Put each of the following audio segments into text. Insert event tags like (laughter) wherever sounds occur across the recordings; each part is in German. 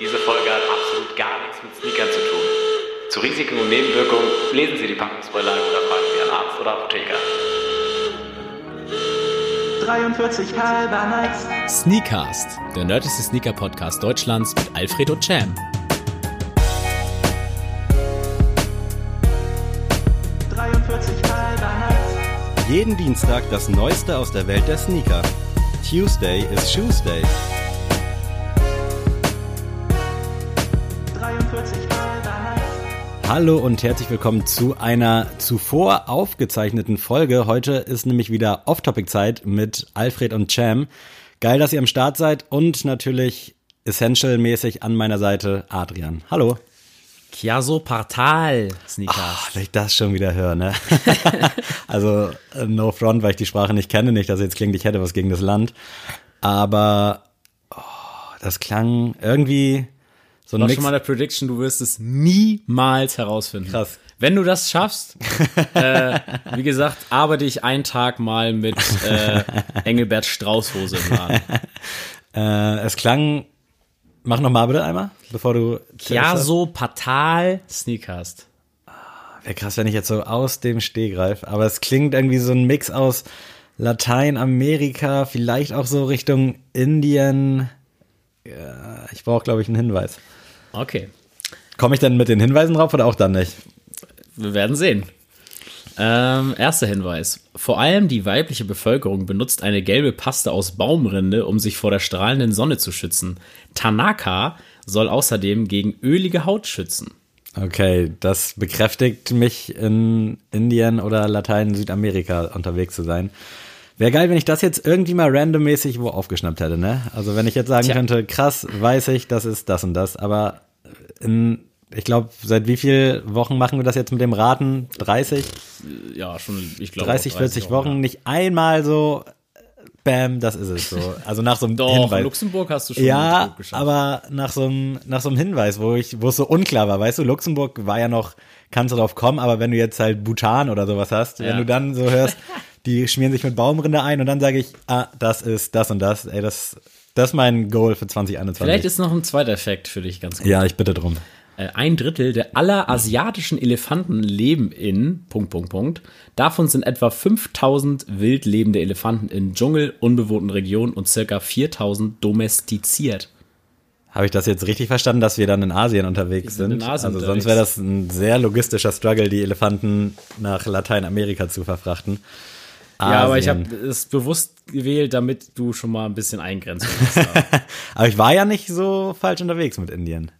Diese Folge hat absolut gar nichts mit Sneakern zu tun. Zu Risiken und Nebenwirkungen lesen Sie die Packungsbeilage oder fragen Sie Ihren Arzt oder Apotheker. 43 halber Nights. Sneakcast, der nördlichste Sneaker-Podcast Deutschlands mit Alfred und Cham. 43 halber Nights. Jeden Dienstag das Neueste aus der Welt der Sneaker. Tuesday is Shoes Day. Hallo und herzlich willkommen zu einer zuvor aufgezeichneten Folge. Heute ist nämlich wieder Off-Topic-Zeit mit Alfred und Cham. Geil, dass ihr am Start seid und natürlich Essential-mäßig an meiner Seite Adrian. Hallo. Chiaso Partal Sneakers. wenn ich das schon wieder höre, ne? (laughs) also, äh, no front, weil ich die Sprache nicht kenne, nicht, dass jetzt klingt, ich hätte was gegen das Land. Aber oh, das klang irgendwie so ein War Mix. schon mal eine Prediction, du wirst es niemals herausfinden. Krass. Wenn du das schaffst, (laughs) äh, wie gesagt, arbeite ich einen Tag mal mit äh, Engelbert Straußhose im Laden. (laughs) Äh, es klang. Mach noch mal bitte einmal, bevor du. Chiaso Partal Sneakers. Wäre krass, wenn ich jetzt so aus dem Steh greife. Aber es klingt irgendwie so ein Mix aus Lateinamerika, vielleicht auch so Richtung Indien. Ja, ich brauche, glaube ich, einen Hinweis. Okay, Komme ich denn mit den Hinweisen drauf oder auch dann nicht? wir werden sehen. Ähm, erster Hinweis. Vor allem die weibliche Bevölkerung benutzt eine gelbe Paste aus Baumrinde, um sich vor der strahlenden Sonne zu schützen. Tanaka soll außerdem gegen ölige Haut schützen. Okay, das bekräftigt mich in Indien oder Latein, Südamerika unterwegs zu sein. Wäre geil, wenn ich das jetzt irgendwie mal randommäßig wo aufgeschnappt hätte, ne? Also wenn ich jetzt sagen Tja. könnte, krass, weiß ich, das ist das und das, aber in, ich glaube, seit wie viel Wochen machen wir das jetzt mit dem Raten? 30, Ja, schon, ich glaube. 30, 40 Wochen, nicht einmal so, bam, das ist es so. Also nach so einem (laughs) Doch, Hinweis. Luxemburg hast du schon Ja, aber nach so einem nach so einem Hinweis, wo ich wo es so unklar war, weißt du, Luxemburg war ja noch kannst du drauf kommen, aber wenn du jetzt halt Bhutan oder sowas hast, wenn Ja. du dann so hörst, (laughs) die schmieren sich mit Baumrinde ein und dann sage ich, ah, das ist das und das, ey, das das ist mein Goal für 2021. Vielleicht ist noch ein zweiter Effekt für dich ganz gut. ja, ich bitte drum. Äh, Ein Drittel der aller asiatischen Elefanten leben in Punkt, Punkt, Punkt. Davon sind etwa 5000 wild lebende Elefanten in Dschungel, unbewohnten Regionen und circa 4000 domestiziert. Habe ich das jetzt richtig verstanden, dass wir dann in Asien unterwegs sind sind? in Asien also sonst unterwegs. wäre das ein sehr logistischer Struggle, die Elefanten nach Lateinamerika zu verfrachten. Ja, aber ich Asien. habe es bewusst gewählt, damit du schon mal ein bisschen Eingrenzung hast. (laughs) Aber ich war ja nicht so falsch unterwegs mit Indien.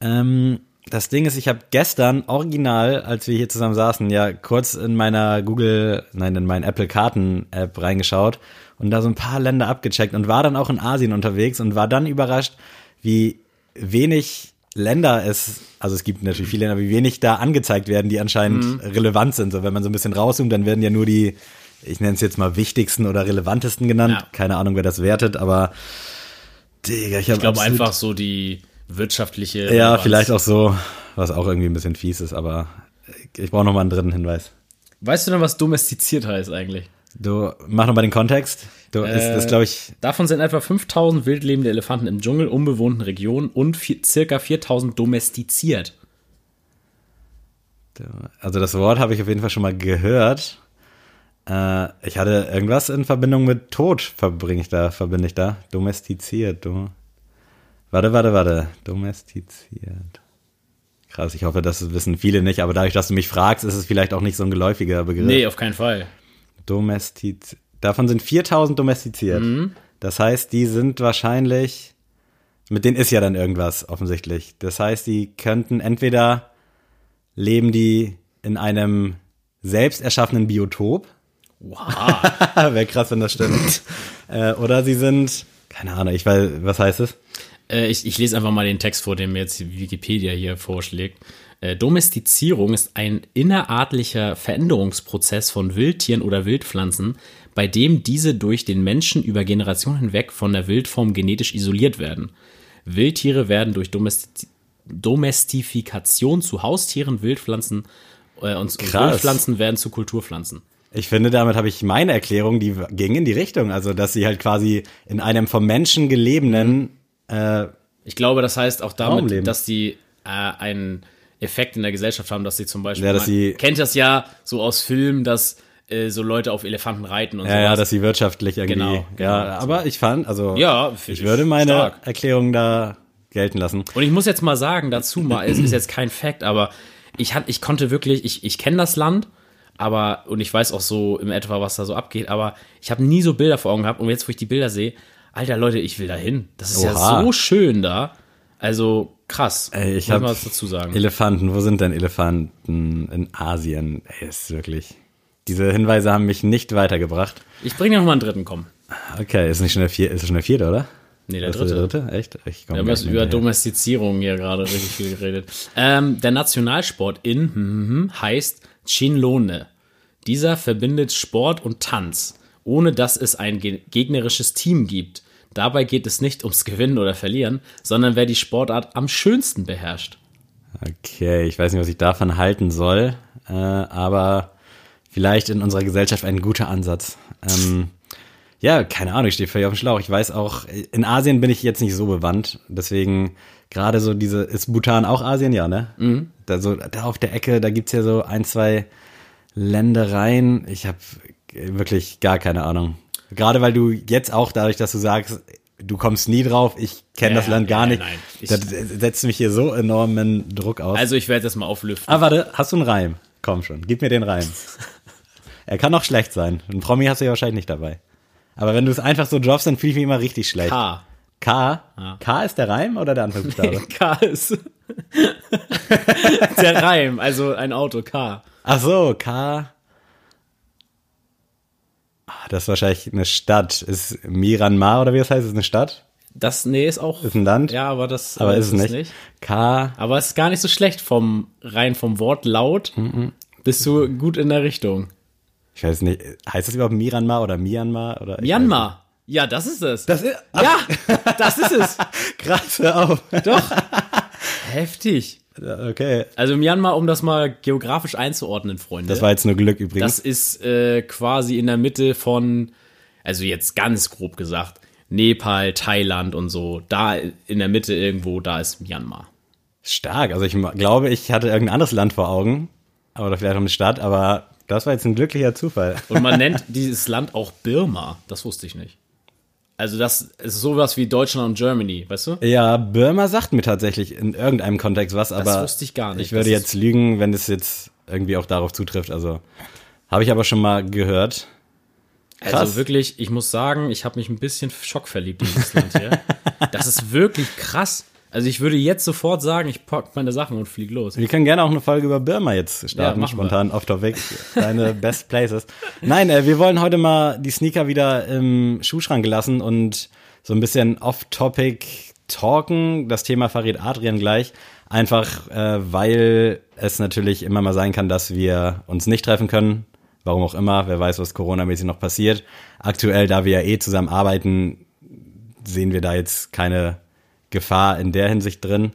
Ähm, das Ding ist, ich habe gestern original, als wir hier zusammen saßen, ja kurz in meiner Google, nein, in meinen Apple Karten App reingeschaut und da so ein paar Länder abgecheckt und war dann auch in Asien unterwegs und war dann überrascht, wie wenig Länder es, also es gibt natürlich viele Länder, wie wenig da angezeigt werden, die anscheinend relevant sind. So, wenn man so ein bisschen rauszoomt, dann werden ja nur die, ich nenne es jetzt mal wichtigsten oder relevantesten genannt. Ja. Keine Ahnung, wer das wertet, aber Digga, ich, Ich glaube einfach so die wirtschaftliche. Ja, Relevanz. vielleicht auch so, was auch irgendwie ein bisschen fies ist, aber ich brauche noch mal einen dritten Hinweis. Weißt du denn, was domestiziert heißt eigentlich? Du mach noch mal den Kontext. Du ist Äh, das glaube ich Davon sind etwa 5000 wildlebende Elefanten im Dschungel, unbewohnten Regionen und vier, circa 4000 domestiziert. also das Wort habe ich auf jeden Fall schon mal gehört. Äh, ich hatte irgendwas in Verbindung mit Tod verbringe ich da, verbinde ich da. Domestiziert, du. Warte, warte, warte. Domestiziert. Krass, ich hoffe, das wissen viele nicht, aber dadurch, dass du mich fragst, ist es vielleicht auch nicht so ein geläufiger Begriff. Nee, auf keinen Fall. Domestiz. Davon sind 4000 domestiziert. Das heißt, die sind wahrscheinlich. Mit denen ist ja dann irgendwas offensichtlich. Das heißt, die könnten entweder leben die in einem selbst erschaffenen Biotop. Wow. (laughs) Wäre krass, wenn das stimmt. (laughs) äh, oder sie sind, keine Ahnung, ich weiß, was heißt es? äh, ich, ich lese einfach mal den Text vor, den mir jetzt Wikipedia hier vorschlägt. Äh, Domestizierung ist ein innerartlicher Veränderungsprozess von Wildtieren oder Wildpflanzen, bei dem diese durch den Menschen über Generationen hinweg von der Wildform genetisch isoliert werden. Wildtiere werden durch Domesti Domestifikation zu Haustieren, Wildpflanzen äh, und Krass. Wildpflanzen werden zu Kulturpflanzen. Ich finde, damit habe ich meine Erklärung, die ging in die Richtung. Also, dass sie halt quasi in einem vom Menschen gelebenen äh, Ich glaube, das heißt auch damit, dass die äh, einen Effekt in der Gesellschaft haben, dass sie zum Beispiel, Ja, dass man sie- kennt das ja so aus Filmen, dass äh, so Leute auf Elefanten reiten und Ja, ja, sowas. dass sie wirtschaftlich irgendwie. Genau, genau. ja, aber ich fand, also Ja, ich würde meine stark. Erklärung da gelten lassen. Und ich muss jetzt mal sagen, dazu mal, es ist jetzt kein Fact, aber ich, hat, ich konnte wirklich, ich, ich kenne das Land, aber, und ich weiß auch so im etwa, was da so abgeht, aber ich habe nie so Bilder vor Augen gehabt und jetzt, wo ich die Bilder sehe, alter Leute, ich will da hin. Das ist ja Oha. so schön da. Also krass. Ey, ich Muss hab mal was dazu sagen. Elefanten, wo sind denn Elefanten in Asien? Ey, ist wirklich. Diese Hinweise haben mich nicht weitergebracht. Ich bringe noch mal einen dritten, komm. Okay, ist nicht schon der vierte, ist schon der vierte, oder? Nee, der Ist dritte. der dritte? Echt? Ich komm Wir haben nicht über. Domestizierung hier gerade richtig viel geredet. Ähm, der Nationalsport in mhm, heißt Chinlone. Dieser verbindet Sport und Tanz, ohne dass es ein ge gegnerisches Team gibt. Dabei geht es nicht ums Gewinnen oder Verlieren, sondern wer die Sportart am schönsten beherrscht. Okay, ich weiß nicht, was ich davon halten soll, äh, aber vielleicht in unserer Gesellschaft ein guter Ansatz. Ähm, ja, keine Ahnung, ich stehe völlig auf dem Schlauch. Ich weiß auch, in Asien bin ich jetzt nicht so bewandt, deswegen gerade so diese, ist Bhutan auch Asien, ja, ne? Mhm. Da, so, da auf der Ecke, da gibt's ja so ein, zwei Ländereien. Ich habe wirklich gar keine Ahnung. Gerade weil du jetzt auch dadurch, dass du sagst, du kommst nie drauf, ich kenne Ja, das Land gar ja, nicht, nein. Ich- das setzt mich hier so enormen Druck aus. Also ich werde das mal auflüften. Ah, warte, hast du einen Reim? Komm schon, gib mir den Reim. (laughs) er kann auch schlecht sein. Ein Promi hast du ja wahrscheinlich nicht dabei. Aber wenn du es einfach so droppst, dann fühle ich mich immer richtig schlecht. K. K? Ja. K ist der Reim oder der Anfangsbuchstabe? (laughs) K ist (laughs) der Reim, also ein Auto, K. Ach so, K. Ah, Das ist wahrscheinlich eine Stadt. Ist Myanmar oder wie das heißt? Ist eine Stadt? Das, nee, ist auch. Ist ein Land? Ja, aber das Aber äh, ist es nicht. K. Aber es ist gar nicht so schlecht vom rein vom Wort laut. Mhm. Bist du gut in der Richtung. Ich weiß nicht. Heißt das überhaupt Myanmar oder Myanmar? Oder Myanmar. Ja, das ist es. nicht. Das ist, ja, (laughs) das ist es. krass, hör auf. Doch. Heftig. Okay. Also Myanmar, um das mal geografisch einzuordnen, Freunde. Das war jetzt nur Glück übrigens. Das ist äh, quasi in der Mitte von, also jetzt ganz grob gesagt, Nepal, Thailand und so. Da in der Mitte irgendwo, da ist Myanmar. Stark. Also ich glaube, ich hatte irgendein anderes Land vor Augen. Oder vielleicht auch eine Stadt, aber das war jetzt ein glücklicher Zufall. Und man (laughs) nennt dieses Land auch Birma. Das wusste ich nicht. Also das ist sowas wie Deutschland und Germany, weißt du? Ja, Burma sagt mir tatsächlich in irgendeinem Kontext was, aber wusste ich gar nicht. ich würde Das jetzt lügen, wenn es jetzt irgendwie auch darauf zutrifft. Also habe ich aber schon mal gehört. Krass. Also wirklich, ich muss sagen, ich habe mich ein bisschen schockverliebt in dieses Land hier. (laughs) Das ist wirklich krass. Also ich würde jetzt sofort sagen, ich pack meine Sachen und flieg los. Wir können gerne auch eine Folge über Burma jetzt Ja, starten, wir. spontan off topic. Deine (laughs) Best Places. Nein, äh, wir wollen heute mal die Sneaker wieder im Schuhschrank lassen und so ein bisschen off topic talken. Das Thema Farid Adrian gleich. Einfach, äh, weil es natürlich immer mal sein kann, dass wir uns nicht treffen können. Warum auch immer. Wer weiß, was Corona-mäßig noch passiert. Aktuell, da wir ja eh zusammen arbeiten, sehen wir da jetzt keine Gefahr in der Hinsicht drin.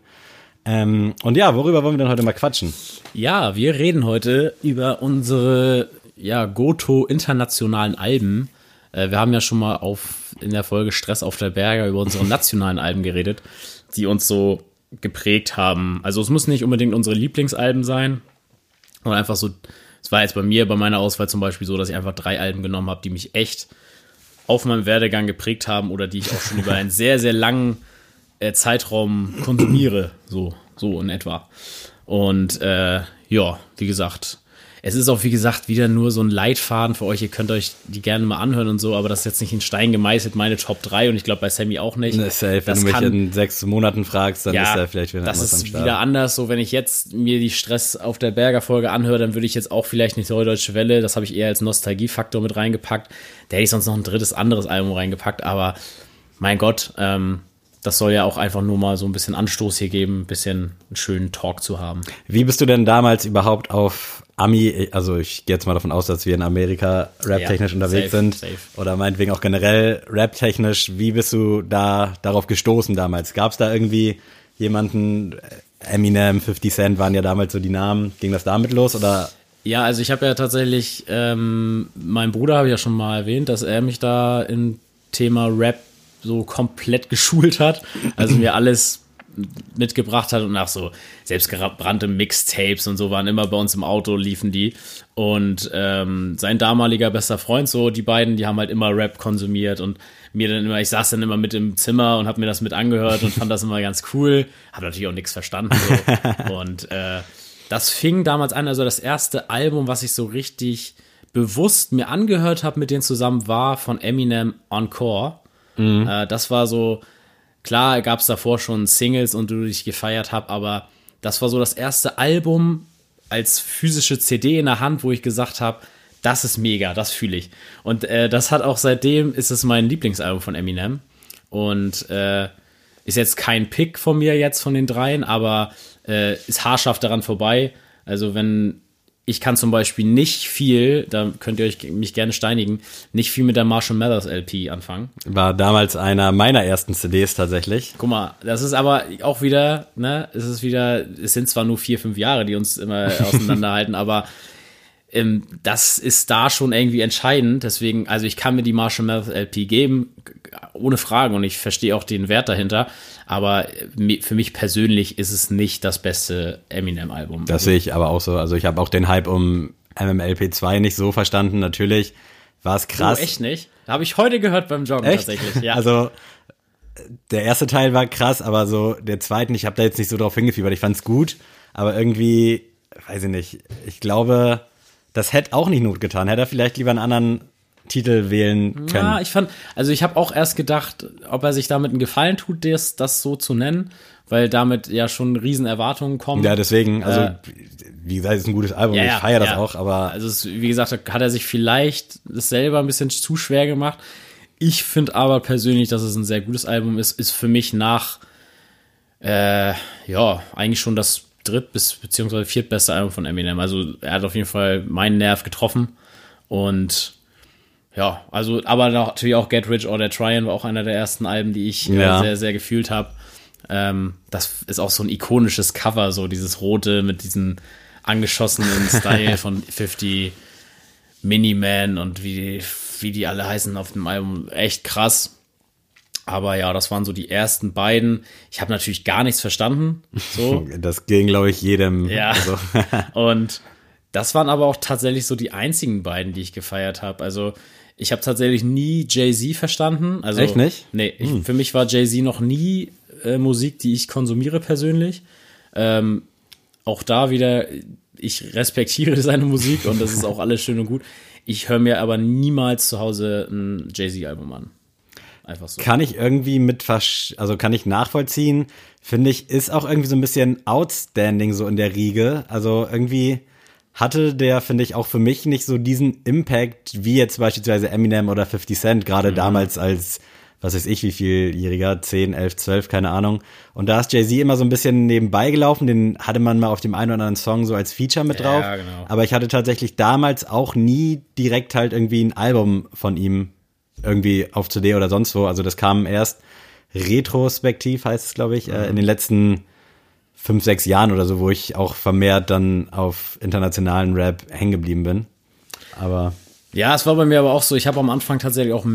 Ähm, und ja, worüber wollen wir denn heute mal quatschen? Ja, wir reden heute über unsere ja, Goto internationalen Alben. Äh, wir haben ja schon mal auf, in der Folge Stress auf der Berge über unsere (laughs) nationalen Alben geredet, die uns so geprägt haben. Also es muss nicht unbedingt unsere Lieblingsalben sein, sondern einfach so, es war jetzt bei mir, bei meiner Auswahl zum Beispiel so, dass ich einfach drei Alben genommen habe, die mich echt auf meinem Werdegang geprägt haben oder die ich auch schon über einen sehr, sehr langen Zeitraum konsumiere, so, so in etwa. Und äh, ja, wie gesagt, es ist auch, wie gesagt, wieder nur so ein Leitfaden für euch. Ihr könnt euch die gerne mal anhören und so, aber das ist jetzt nicht in Stein gemeißelt, meine Top 3 und ich glaube bei Sammy auch nicht. Ne, safe, wenn das du mich kann, in sechs Monaten fragst, dann ja, ist da vielleicht wieder das anderes am ist wieder anders. So, wenn ich jetzt mir die Stress auf der Berger Folge anhöre, dann würde ich jetzt auch vielleicht nicht Neue Deutsche Welle, das habe ich eher als Nostalgiefaktor mit reingepackt. Da hätte ich sonst noch ein drittes anderes Album reingepackt, aber mein Gott, ähm, das soll ja auch einfach nur mal so ein bisschen Anstoß hier geben, ein bisschen einen schönen Talk zu haben. Wie bist du denn damals überhaupt auf Ami, also ich gehe jetzt mal davon aus, dass wir in Amerika rap-technisch Ja, unterwegs safe, sind safe. oder meinetwegen auch generell rap-technisch. Wie bist du da darauf gestoßen damals? Gab es da irgendwie jemanden, Eminem, 50 Cent waren ja damals so die Namen, ging das damit los oder Ja, also ich habe ja tatsächlich, ähm, mein Bruder habe ich ja schon mal erwähnt, dass er mich da im Thema Rap so komplett geschult hat. Also mir alles mitgebracht hat und auch so selbstgebrannte Mixtapes und so waren immer bei uns im Auto, liefen die. Und ähm, sein damaliger bester Freund, so die beiden, die haben halt immer Rap konsumiert und mir dann immer, ich saß dann immer mit im Zimmer und habe mir das mit angehört und fand das immer ganz cool. Habe natürlich auch nichts verstanden. So. und äh, das fing damals an, also das erste Album, was ich so richtig bewusst mir angehört habe mit denen zusammen, war von Eminem Encore. Mhm. Äh, das war so, klar gab es davor schon Singles und du dich gefeiert hab, aber das war so das erste Album als physische CD in der Hand, wo ich gesagt habe, das ist mega, das fühle ich. Und äh, das hat auch seitdem, ist es mein Lieblingsalbum von Eminem. Und äh, ist jetzt kein Pick von mir jetzt von den dreien, aber äh, ist haarscharf daran vorbei. Also wenn ich kann zum Beispiel nicht viel, da könnt ihr euch mich gerne steinigen, nicht viel mit der Marshall Mathers LP anfangen. War damals einer meiner ersten CDs tatsächlich. Guck mal, das ist aber auch wieder, ne, es ist wieder, es sind zwar nur vier, fünf Jahre, die uns immer (laughs) auseinanderhalten, aber ähm, das ist da schon irgendwie entscheidend. Deswegen, also ich kann mir die Marshall Mathers LP geben, ohne Fragen und ich verstehe auch den Wert dahinter. Aber für mich persönlich ist es nicht das beste Eminem-Album. Das sehe ich aber auch so. Also ich habe auch den Hype um MMLP2 nicht so verstanden. Natürlich war es krass. Oh, echt nicht? Habe ich heute gehört beim Joggen echt? tatsächlich. Ja. Also der erste Teil war krass, aber so der zweite, ich habe da jetzt nicht so drauf hingefiebert. Ich fand es gut, aber irgendwie, weiß ich nicht. Ich glaube, das hätte auch nicht Not getan. Hätte er vielleicht lieber einen anderen Titel wählen können. Ja, ich fand, also ich habe auch erst gedacht, ob er sich damit einen Gefallen tut, das, das so zu nennen, weil damit ja schon riesen Erwartungen kommen. Ja, deswegen, also äh, wie gesagt, es ist ein gutes Album, ja, ich feiere das ja. auch, aber. Also es, wie gesagt, hat er sich vielleicht das selber ein bisschen zu schwer gemacht. Ich finde aber persönlich, dass es ein sehr gutes Album ist, ist für mich nach, äh, ja, eigentlich schon das dritt- bis beziehungsweise viertbeste Album von Eminem. Also er hat auf jeden Fall meinen Nerv getroffen. Und ja, also, aber natürlich auch Get Rich or Die Tryin' war auch einer der ersten Alben, die ich äh, ja. sehr, sehr gefühlt habe. Ähm, das ist auch so ein ikonisches Cover, so dieses rote mit diesem angeschossenen (laughs) Style von 50 Miniman und wie, wie die alle heißen auf dem Album. Echt krass. Aber ja, das waren so die ersten beiden. Ich habe natürlich gar nichts verstanden. So. (laughs) Das ging, glaube ich, jedem. Ja. Also. (laughs) und das waren aber auch tatsächlich so die einzigen beiden, die ich gefeiert habe. Also ich habe tatsächlich nie Jay-Z verstanden. Also, Echt nicht? Nee, ich, hm. für mich war Jay-Z noch nie äh, Musik, die ich konsumiere persönlich. Ähm, auch da wieder, ich respektiere (laughs) seine Musik und das ist auch alles schön und gut. Ich höre mir aber niemals zu Hause ein Jay-Z-Album an. Einfach so. Kann ich irgendwie mit, also kann ich nachvollziehen, finde ich, ist auch irgendwie so ein bisschen outstanding so in der Riege. Also irgendwie hatte der, finde ich, auch für mich nicht so diesen Impact wie jetzt beispielsweise Eminem oder 50 Cent, gerade mhm. damals als, was weiß ich, wie vieljähriger, 10, 11, 12, keine Ahnung. Und da ist Jay-Z immer so ein bisschen nebenbei gelaufen, den hatte man mal auf dem einen oder anderen Song so als Feature mit drauf. Ja, genau. Aber ich hatte tatsächlich damals auch nie direkt halt irgendwie ein Album von ihm irgendwie auf CD oder sonst wo. Also das kam erst retrospektiv, heißt es, glaube ich, mhm. äh, in den letzten fünf, sechs Jahren oder so, wo ich auch vermehrt dann auf internationalen Rap hängen geblieben bin. Aber. Ja, es war bei mir aber auch so, ich habe am Anfang tatsächlich auch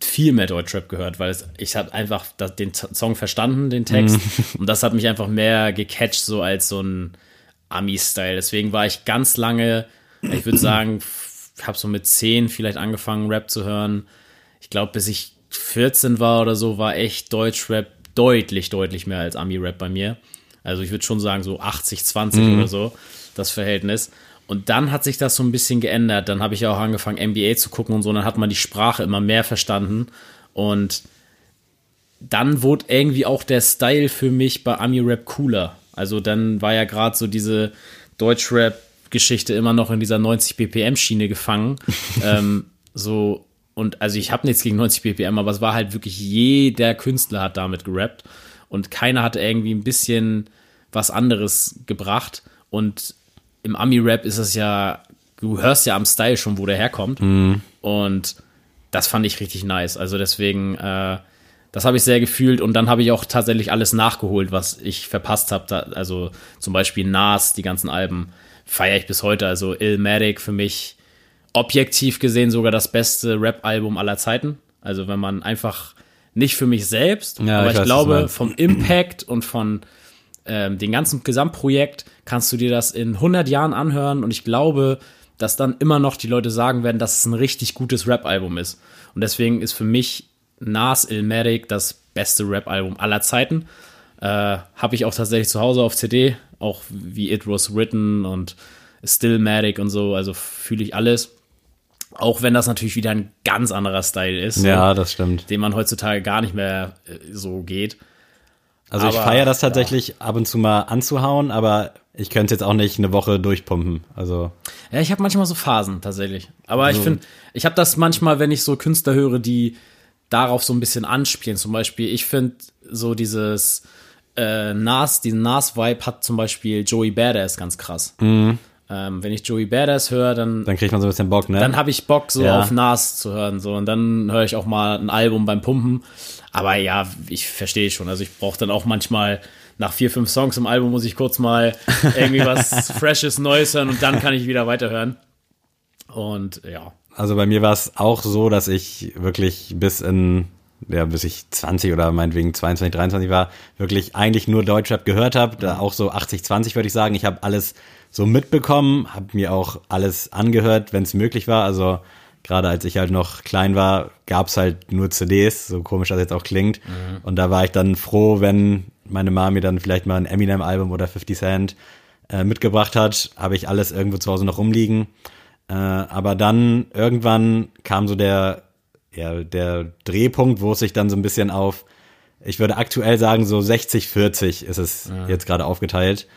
viel mehr Deutschrap gehört, weil es, ich hatte einfach den Song verstanden, den Text. Mhm. Und das hat mich einfach mehr gecatcht, so als so ein Ami-Style. Deswegen war ich ganz lange, ich würde sagen, habe so mit zehn vielleicht angefangen, Rap zu hören ich glaube, bis ich 14 war oder so, war echt Deutschrap deutlich, deutlich mehr als Ami-Rap bei mir. Also ich würde schon sagen, so 80, 20 mhm. oder so, das Verhältnis. Und dann hat sich das so ein bisschen geändert. Dann habe ich auch angefangen, NBA zu gucken und so. Dann hat man die Sprache immer mehr verstanden. Und dann wurde irgendwie auch der Style für mich bei Ami-Rap cooler. Also dann war ja gerade so diese Deutschrap-Geschichte immer noch in dieser 90 BPM-Schiene gefangen. (laughs) ähm, so und also ich habe nichts gegen 90 BPM, aber es war halt wirklich jeder Künstler hat damit gerappt und keiner hat irgendwie ein bisschen was anderes gebracht. Und im Ami-Rap ist es ja, du hörst ja am Style schon, wo der herkommt. Mhm. Und das fand ich richtig nice. Also deswegen, äh, das habe ich sehr gefühlt und dann habe ich auch tatsächlich alles nachgeholt, was ich verpasst habe. Also zum Beispiel Nas, die ganzen Alben feiere ich bis heute. Also Illmatic für mich objektiv gesehen sogar das beste Rap-Album aller Zeiten. Also wenn man einfach Nicht für mich selbst, Ja, aber ich ich, glaube, vom Impact und von ähm, dem ganzen Gesamtprojekt kannst du dir das in 100 Jahren anhören und ich glaube, dass dann immer noch die Leute sagen werden, dass es ein richtig gutes Rap-Album ist. Und deswegen ist für mich Nas Illmatic das beste Rap-Album aller Zeiten. Äh, Habe ich auch tatsächlich zu Hause auf CD, auch wie It Was Written und Stillmatic und so, also fühle ich alles. Auch wenn das natürlich wieder ein ganz anderer Style ist, Ja, das stimmt. den man heutzutage gar nicht mehr äh, so geht. Also ich Aber, feiere das tatsächlich ab und zu mal anzuhauen, aber ich könnte jetzt auch nicht eine Woche durchpumpen. Also Ja, ich habe manchmal so Phasen tatsächlich. Aber ich finde, ich habe das manchmal, wenn ich so Künstler höre, die darauf so ein bisschen anspielen. Zum Beispiel, ich finde so dieses äh, Nas, diesen Nas-Vibe hat zum Beispiel Joey Badass ganz krass. Ähm, wenn ich Joey Badass höre, dann dann kriegt man so ein bisschen Bock, ne? dann habe ich Bock, so Ja. auf Nas zu hören. So. Und dann höre ich auch mal ein Album beim Pumpen. Aber ja, ich verstehe schon. Also ich brauche dann auch manchmal nach vier, fünf Songs im Album muss ich kurz mal irgendwie was (laughs) Freshes, Neues hören und dann kann ich wieder weiterhören. Und ja. Also bei mir war es auch so, dass ich wirklich bis in, ja, bis ich 20 oder meinetwegen 22, 23 war, wirklich eigentlich nur Deutschrap gehört habe. Da auch so 80, 20 würde ich sagen. Ich habe alles so mitbekommen, habe mir auch alles angehört, wenn es möglich war. Also gerade als ich halt noch klein war, gab's halt nur CDs, so komisch das jetzt auch klingt. Und da war ich dann froh, wenn meine Mama mir dann vielleicht mal ein Eminem-Album oder 50 Cent äh, mitgebracht hat, habe ich alles irgendwo zu Hause noch rumliegen. Äh, aber dann irgendwann kam so der, ja, der Drehpunkt, wo es sich dann so ein bisschen auf, ich würde aktuell sagen, so 60-40 ist es jetzt gerade aufgeteilt.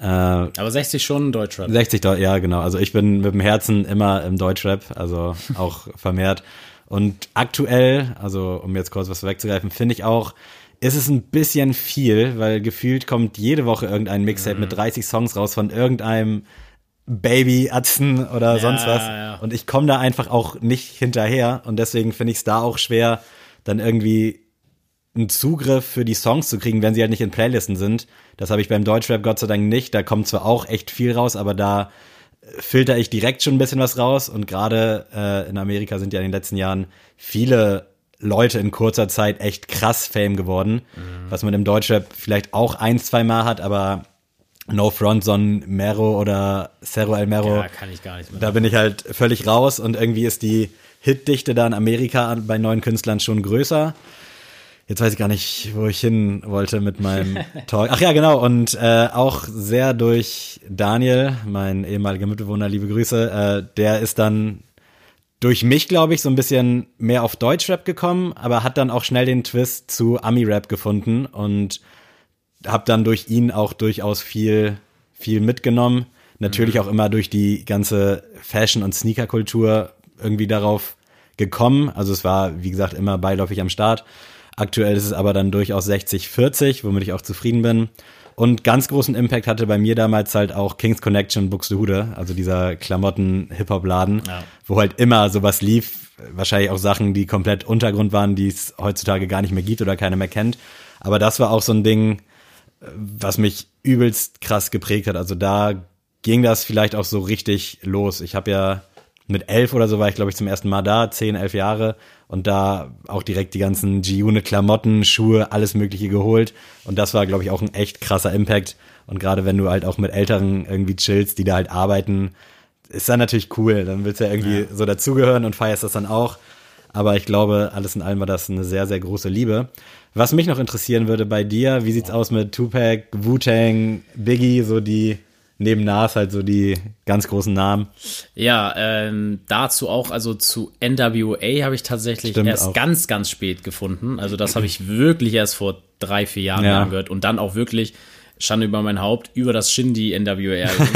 Äh, Aber 60 schon Deutschrap. 60, Deu- ja genau. Also ich bin mit dem Herzen immer im Deutschrap, also (laughs) auch vermehrt. Und aktuell, also um jetzt kurz was wegzugreifen, finde ich auch, ist es ein bisschen viel, weil gefühlt kommt jede Woche irgendein Mixtape mit 30 Songs raus von irgendeinem Baby, Atzen oder sonst was. ja. Und ich komme da einfach auch nicht hinterher. Und deswegen finde ich es da auch schwer, dann irgendwie einen Zugriff für die Songs zu kriegen, wenn sie halt nicht in Playlisten sind. Das habe ich beim Deutschrap Gott sei Dank nicht. Da kommt zwar auch echt viel raus, aber da filter ich direkt schon ein bisschen was raus. Und gerade äh, in Amerika sind ja in den letzten Jahren viele Leute in kurzer Zeit echt krass Fame geworden, was man im Deutschrap vielleicht auch ein, zwei Mal hat, aber No Front, Son Mero oder Cerro El Mero. Ja, kann ich gar nicht mehr. Da bin ich halt völlig raus und irgendwie ist die Hitdichte da in Amerika bei neuen Künstlern schon größer. Jetzt weiß ich gar nicht, wo ich hin wollte mit meinem (laughs) Talk. Ach ja, genau. Und äh, auch sehr durch Daniel, mein ehemaliger Mitbewohner, liebe Grüße, äh, der ist dann durch mich, glaube ich, so ein bisschen mehr auf Deutschrap gekommen, aber hat dann auch schnell den Twist zu Ami-Rap gefunden und habe dann durch ihn auch durchaus viel, viel mitgenommen. Natürlich auch immer durch die ganze Fashion- und Sneaker-Kultur irgendwie darauf gekommen. Also es war, wie gesagt, immer beiläufig am Start. Aktuell ist es aber dann durchaus 60-40, womit ich auch zufrieden bin. Und ganz großen Impact hatte bei mir damals halt auch Kings Connection Buxtehude, also dieser Klamotten-Hip-Hop-Laden, Ja. wo halt immer sowas lief. Wahrscheinlich auch Sachen, die komplett Untergrund waren, die es heutzutage gar nicht mehr gibt oder keiner mehr kennt. Aber das war auch so ein Ding, was mich übelst krass geprägt hat. Also da ging das vielleicht auch so richtig los. Ich habe ja mit elf oder so war ich, glaube ich, zum ersten Mal da, zehn, elf Jahre und da auch direkt die ganzen G-Unit-Klamotten, Schuhe, alles Mögliche geholt. Und das war, glaube ich, auch ein echt krasser Impact. Und gerade wenn du halt auch mit Älteren irgendwie chillst, die da halt arbeiten, ist dann natürlich cool. Dann willst du ja irgendwie so dazugehören und feierst das dann auch. Aber ich glaube, alles in allem war das eine sehr, sehr große Liebe. Was mich noch interessieren würde bei dir, wie sieht's aus mit Tupac, Wu-Tang, Biggie, so die neben Nas halt so die ganz großen Namen? Ja, ähm, dazu auch, also zu NWA habe ich tatsächlich Stimmt erst auch. ganz, ganz spät gefunden. Also das habe ich wirklich erst vor drei, vier Jahren Ja. gehört und dann auch wirklich Schande über mein Haupt über das Shindy NWA. Album.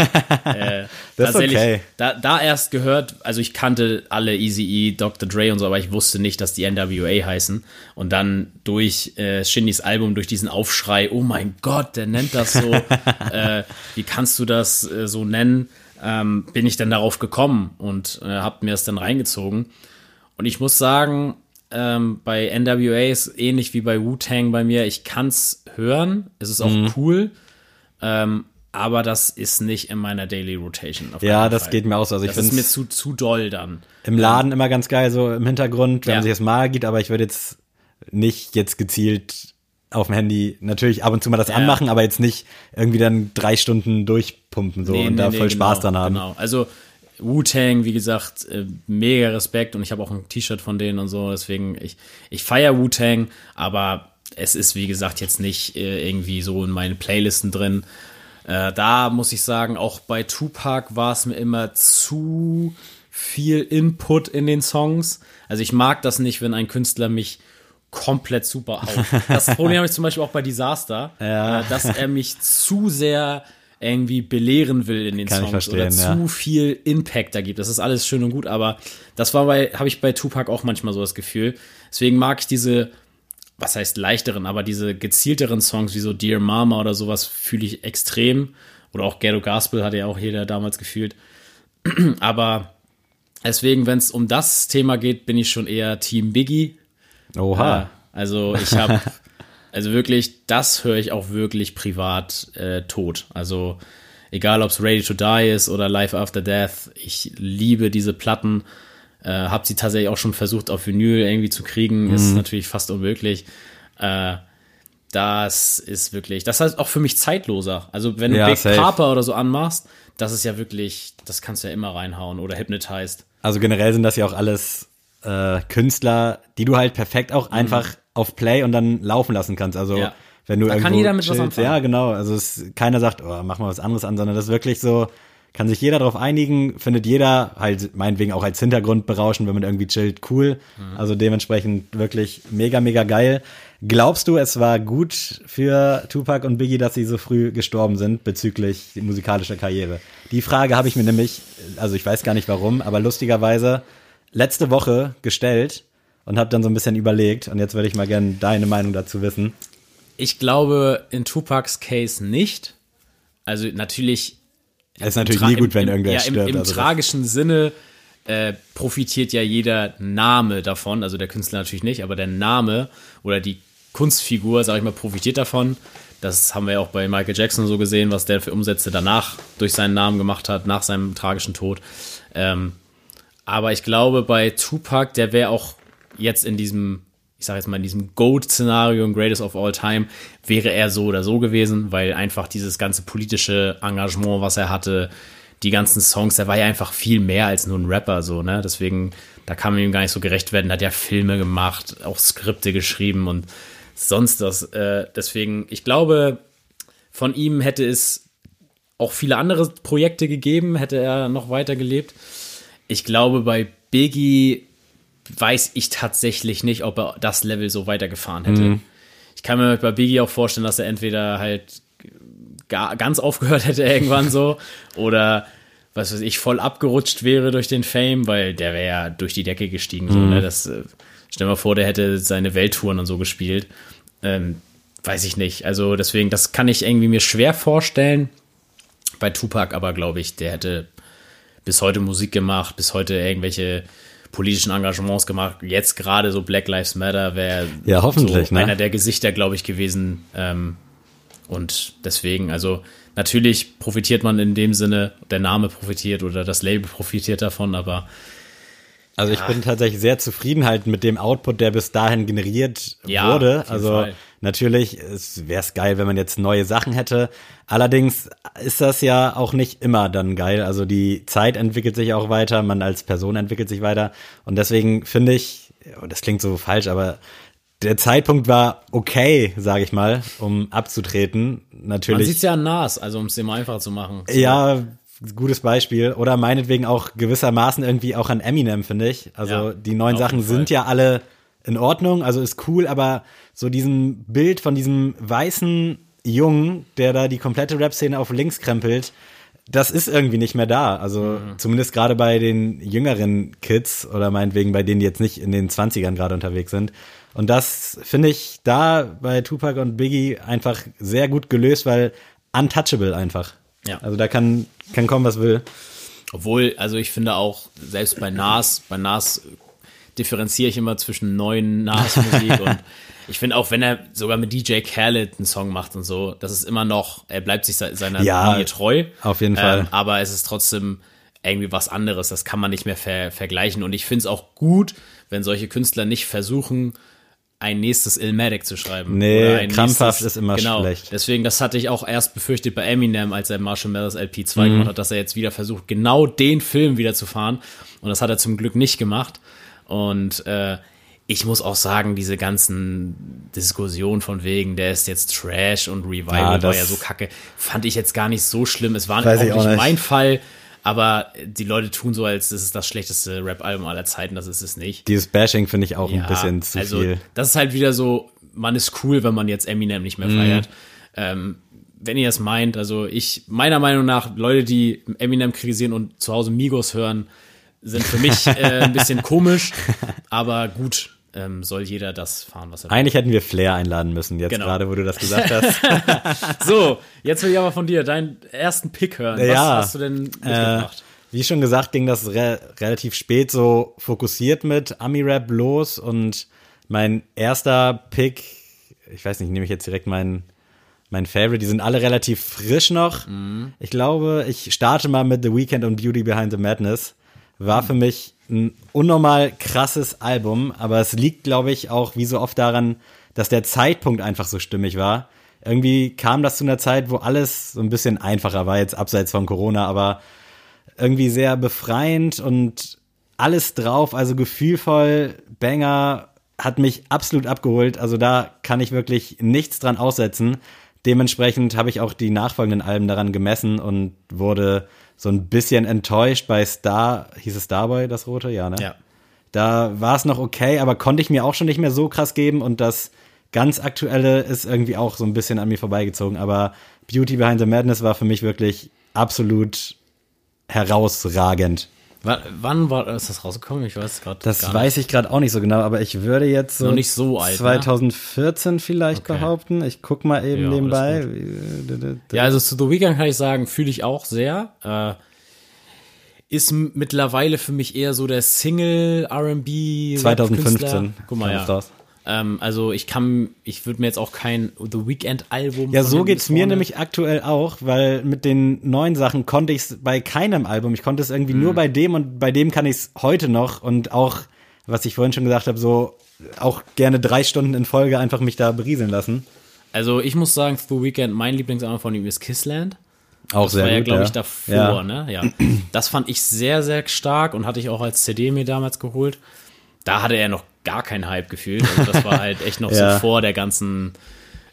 (laughs) äh, Das ist tatsächlich okay. Da, da erst gehört, also ich kannte alle Easy Dr. Dre und so, aber ich wusste nicht, dass die NWA heißen. Und dann durch äh, Shindys Album, durch diesen Aufschrei, oh mein Gott, der nennt das so, (laughs) äh, wie kannst du das äh, so nennen? Ähm, bin ich dann darauf gekommen und äh, hab mir es dann reingezogen. Und ich muss sagen, ähm, bei NWA ist ähnlich wie bei Wu-Tang bei mir. Ich kann's hören, es ist auch Mhm. cool, ähm, aber das ist nicht in meiner Daily Rotation. auf Ja, das Fall. geht mir auch so. Also ich das ist mir zu, zu doll dann. im Laden immer ganz geil, so im Hintergrund, wenn Ja. man sich das mal gibt, aber ich würde jetzt nicht jetzt gezielt auf dem Handy natürlich ab und zu mal das Ja. anmachen, aber jetzt nicht irgendwie dann drei Stunden durchpumpen so und da voll Spaß genau, dran haben. Genau. Also Wu-Tang, wie gesagt, äh, mega Respekt und ich habe auch ein T-Shirt von denen und so, deswegen ich ich feier Wu-Tang, aber es ist wie gesagt jetzt nicht äh, irgendwie so in meinen Playlisten drin. Äh, da muss ich sagen, auch bei Tupac war es mir immer zu viel Input in den Songs. Also ich mag das nicht, wenn ein Künstler mich komplett super haut. Das (laughs) Problem habe ich zum Beispiel auch bei Disaster, Ja. äh, dass er mich zu sehr irgendwie belehren will in den Kann Songs oder zu ja. viel Impact da gibt. Das ist alles schön und gut, aber das war bei, habe ich bei Tupac auch manchmal so das Gefühl. Deswegen mag ich diese, was heißt leichteren, aber diese gezielteren Songs wie so Dear Mama oder sowas fühle ich extrem. Oder auch Ghetto Gospel hatte ja auch jeder damals gefühlt. (clears throat) aber deswegen, wenn es um das Thema geht, bin ich schon eher Team Biggie. Oha. Äh, also ich habe, (laughs) also wirklich, das höre ich auch wirklich privat äh, tot. Also egal, ob es Ready to Die ist oder Life After Death, ich liebe diese Platten. Äh, habe sie tatsächlich auch schon versucht auf Vinyl irgendwie zu kriegen, ist natürlich fast unmöglich. Äh, das ist wirklich, das heißt auch für mich zeitloser. Also wenn du Ja, Big safe. Papa oder so anmachst, das ist ja wirklich, das kannst du ja immer reinhauen oder Hypnotized. Also generell sind das ja auch alles äh, Künstler, die du halt perfekt auch einfach auf Play und dann laufen lassen kannst. Also Mhm. Ja. wenn du Da kann irgendwo jeder mit was chillst, anfangen. Ja, genau. Also es, keiner sagt, oh, mach mal was anderes an, sondern das ist wirklich so, kann sich jeder darauf einigen, findet jeder halt meinetwegen auch als Hintergrund berauschen, wenn man irgendwie chillt, cool. Mhm. Also dementsprechend wirklich mega, mega geil. Glaubst du, es war gut für Tupac und Biggie, dass sie so früh gestorben sind bezüglich musikalischer Karriere? Die Frage habe ich mir nämlich, also ich weiß gar nicht warum, aber lustigerweise letzte Woche gestellt und habe dann so ein bisschen überlegt und jetzt würde ich mal gerne deine Meinung dazu wissen. Ich glaube in Tupacs Case nicht. Also natürlich Es ist natürlich nie gut, wenn im, irgendwer ja, im, stirbt. Im also das- tragischen Sinne äh, profitiert ja jeder Name davon, also der Künstler natürlich nicht, aber der Name oder die Kunstfigur, sag ich mal, profitiert davon. Das haben wir ja auch bei Michael Jackson so gesehen, was der für Umsätze danach durch seinen Namen gemacht hat, nach seinem tragischen Tod. Ähm, aber ich glaube, bei Tupac, der wäre auch jetzt in diesem, ich sage jetzt mal, in diesem Goat-Szenario, im Greatest of All Time, wäre er so oder so gewesen, weil einfach dieses ganze politische Engagement, was er hatte, die ganzen Songs, der war ja einfach viel mehr als nur ein Rapper, so, ne? Deswegen, da kann man ihm gar nicht so gerecht werden. Er hat ja Filme gemacht, auch Skripte geschrieben und sonst das. Äh, deswegen, ich glaube, von ihm hätte es auch viele andere Projekte gegeben, hätte er noch weiter gelebt. Ich glaube, bei Biggie weiß ich tatsächlich nicht, ob er das Level so weitergefahren hätte. Ich kann mir bei Biggie auch vorstellen, dass er entweder halt gar, ganz aufgehört hätte irgendwann so (laughs) oder was weiß ich, voll abgerutscht wäre durch den Fame, weil der wäre ja durch die Decke gestiegen. So, ne? das, äh, stell dir mal vor, der hätte seine Welttouren und so gespielt. Ähm, weiß ich nicht. Also deswegen, das kann ich irgendwie mir schwer vorstellen. Bei Tupac aber glaube ich, der hätte bis heute Musik gemacht, bis heute irgendwelche politischen Engagements gemacht. Jetzt gerade so Black Lives Matter wäre Ja, hoffentlich, so ne? einer der Gesichter, glaube ich, gewesen. Ähm, und deswegen, also natürlich profitiert man in dem Sinne, der Name profitiert oder das Label profitiert davon, aber Also ich bin tatsächlich sehr zufrieden halt mit dem Output, der bis dahin generiert Ja, wurde. Also Fall. Natürlich wäre es geil, wenn man jetzt neue Sachen hätte. Allerdings ist das ja auch nicht immer dann geil. Also die Zeit entwickelt sich auch weiter, man als Person entwickelt sich weiter. Und deswegen finde ich, und das klingt so falsch, aber der Zeitpunkt war okay, sage ich mal, um abzutreten. man Natürlich. sieht es ja an Nas, also um es mal einfacher zu machen. So. Ja, gutes Beispiel. Oder meinetwegen auch gewissermaßen irgendwie auch an Eminem, finde ich. Also Ja, die neuen Sachen sind ja alle in Ordnung, also ist cool, aber so diesem Bild von diesem weißen Jungen, der da die komplette Rap-Szene auf links krempelt, das ist irgendwie nicht mehr da. Also Mhm. zumindest gerade bei den jüngeren Kids oder meinetwegen bei denen, die jetzt nicht in den 20ern gerade unterwegs sind. Und das finde ich da bei Tupac und Biggie einfach sehr gut gelöst, weil untouchable einfach. Ja. Also da kann, kann kommen, was will. Obwohl, also ich finde auch, selbst bei Nas, bei Nas differenziere ich immer zwischen neuen Nas-Musik (laughs) und ich finde auch, wenn er sogar mit DJ Khaled einen Song macht und so, das ist immer noch, er bleibt sich se- seiner Ja, Linie treu. auf jeden Fall. Ähm, aber es ist trotzdem irgendwie was anderes, das kann man nicht mehr ver vergleichen und ich finde es auch gut, wenn solche Künstler nicht versuchen, ein nächstes Illmatic zu schreiben. Nee, krampfhaft ist immer genau. schlecht. Deswegen, das hatte ich auch erst befürchtet bei Eminem, als er Marshall Mathers LP2 Mhm. gemacht hat, dass er jetzt wieder versucht, genau den Film wieder zu fahren. Und das hat er zum Glück nicht gemacht. Und äh, ich muss auch sagen, diese ganzen Diskussionen von wegen, der ist jetzt Trash und Revival Ja, war ja so kacke, fand ich jetzt gar nicht so schlimm. Es war auch auch nicht nicht. mein Fall, aber die Leute tun so, als ist es das schlechteste Rap-Album aller Zeiten. Das ist es nicht. Dieses Bashing finde ich auch Ja, ein bisschen zu also, viel. Das ist halt wieder so, man ist cool, wenn man jetzt Eminem nicht Mhm. mehr feiert. Ähm, wenn ihr das meint, also ich, meiner Meinung nach, Leute, die Eminem kritisieren und zu Hause Migos hören, sind für mich äh, ein bisschen komisch, aber gut, ähm, soll jeder das fahren, was er will. Eigentlich hätten wir Flair einladen müssen, jetzt Genau. gerade, wo du das (laughs) gesagt hast. So, jetzt will ich aber von dir deinen ersten Pick hören. Was Ja. hast du denn Äh, mitgebracht? wie schon gesagt, ging das re relativ spät so fokussiert mit Ami-Rap los und mein erster Pick, ich weiß nicht, nehme ich jetzt direkt meinen mein Favorite, die sind alle relativ frisch noch. Ich glaube, ich starte mal mit The Weeknd und Beauty Behind the Madness. War für mich ein unnormal krasses Album, aber es liegt, glaube ich, auch wie so oft daran, dass der Zeitpunkt einfach so stimmig war. Irgendwie kam das zu einer Zeit, wo alles so ein bisschen einfacher war, jetzt abseits von Corona, aber irgendwie sehr befreiend und alles drauf, also gefühlvoll, Banger, hat mich absolut abgeholt. Also da kann ich wirklich nichts dran aussetzen. Dementsprechend habe ich auch die nachfolgenden Alben daran gemessen und wurde so ein bisschen enttäuscht bei Star, hieß es Starboy, das rote? Ja, ne? Ja. Da war es noch okay, aber konnte ich mir auch schon nicht mehr so krass geben und das ganz aktuelle ist irgendwie auch so ein bisschen an mir vorbeigezogen. Aber Beauty Behind the Madness war für mich wirklich absolut herausragend. W wann war ist das rausgekommen? Ich weiß gerade. Das weiß ich gerade auch nicht so genau, aber ich würde jetzt so, Noch nicht so alt, ne? 2014 vielleicht Okay. behaupten. Ich guck mal eben Ja, nebenbei. Ja, also zu The Weeknd kann ich sagen, fühle ich auch sehr. Äh, ist mittlerweile für mich eher so der Single R&B 2015 Künstler. Guck mal, ja. raus. Ähm, also ich kann, ich würde mir jetzt auch kein The Weeknd Album. Ja, so geht's mir nämlich aktuell auch, weil mit den neuen Sachen konnte ich es bei keinem Album. Ich konnte es irgendwie Mhm. nur bei dem und bei dem kann ich es heute noch und auch, was ich vorhin schon gesagt habe, so auch gerne drei Stunden in Folge einfach mich da berieseln lassen. Also ich muss sagen, The Weeknd, mein Lieblingsalbum von ihm ist Kissland. Auch Das sehr war ja, glaube ja. ich, davor, Ja. ne? Ja. Das fand ich sehr, sehr stark und hatte ich auch als CD mir damals geholt. Da hatte er noch gar keinen Hype gefühlt. Also das war halt echt noch (laughs) Ja. so vor der ganzen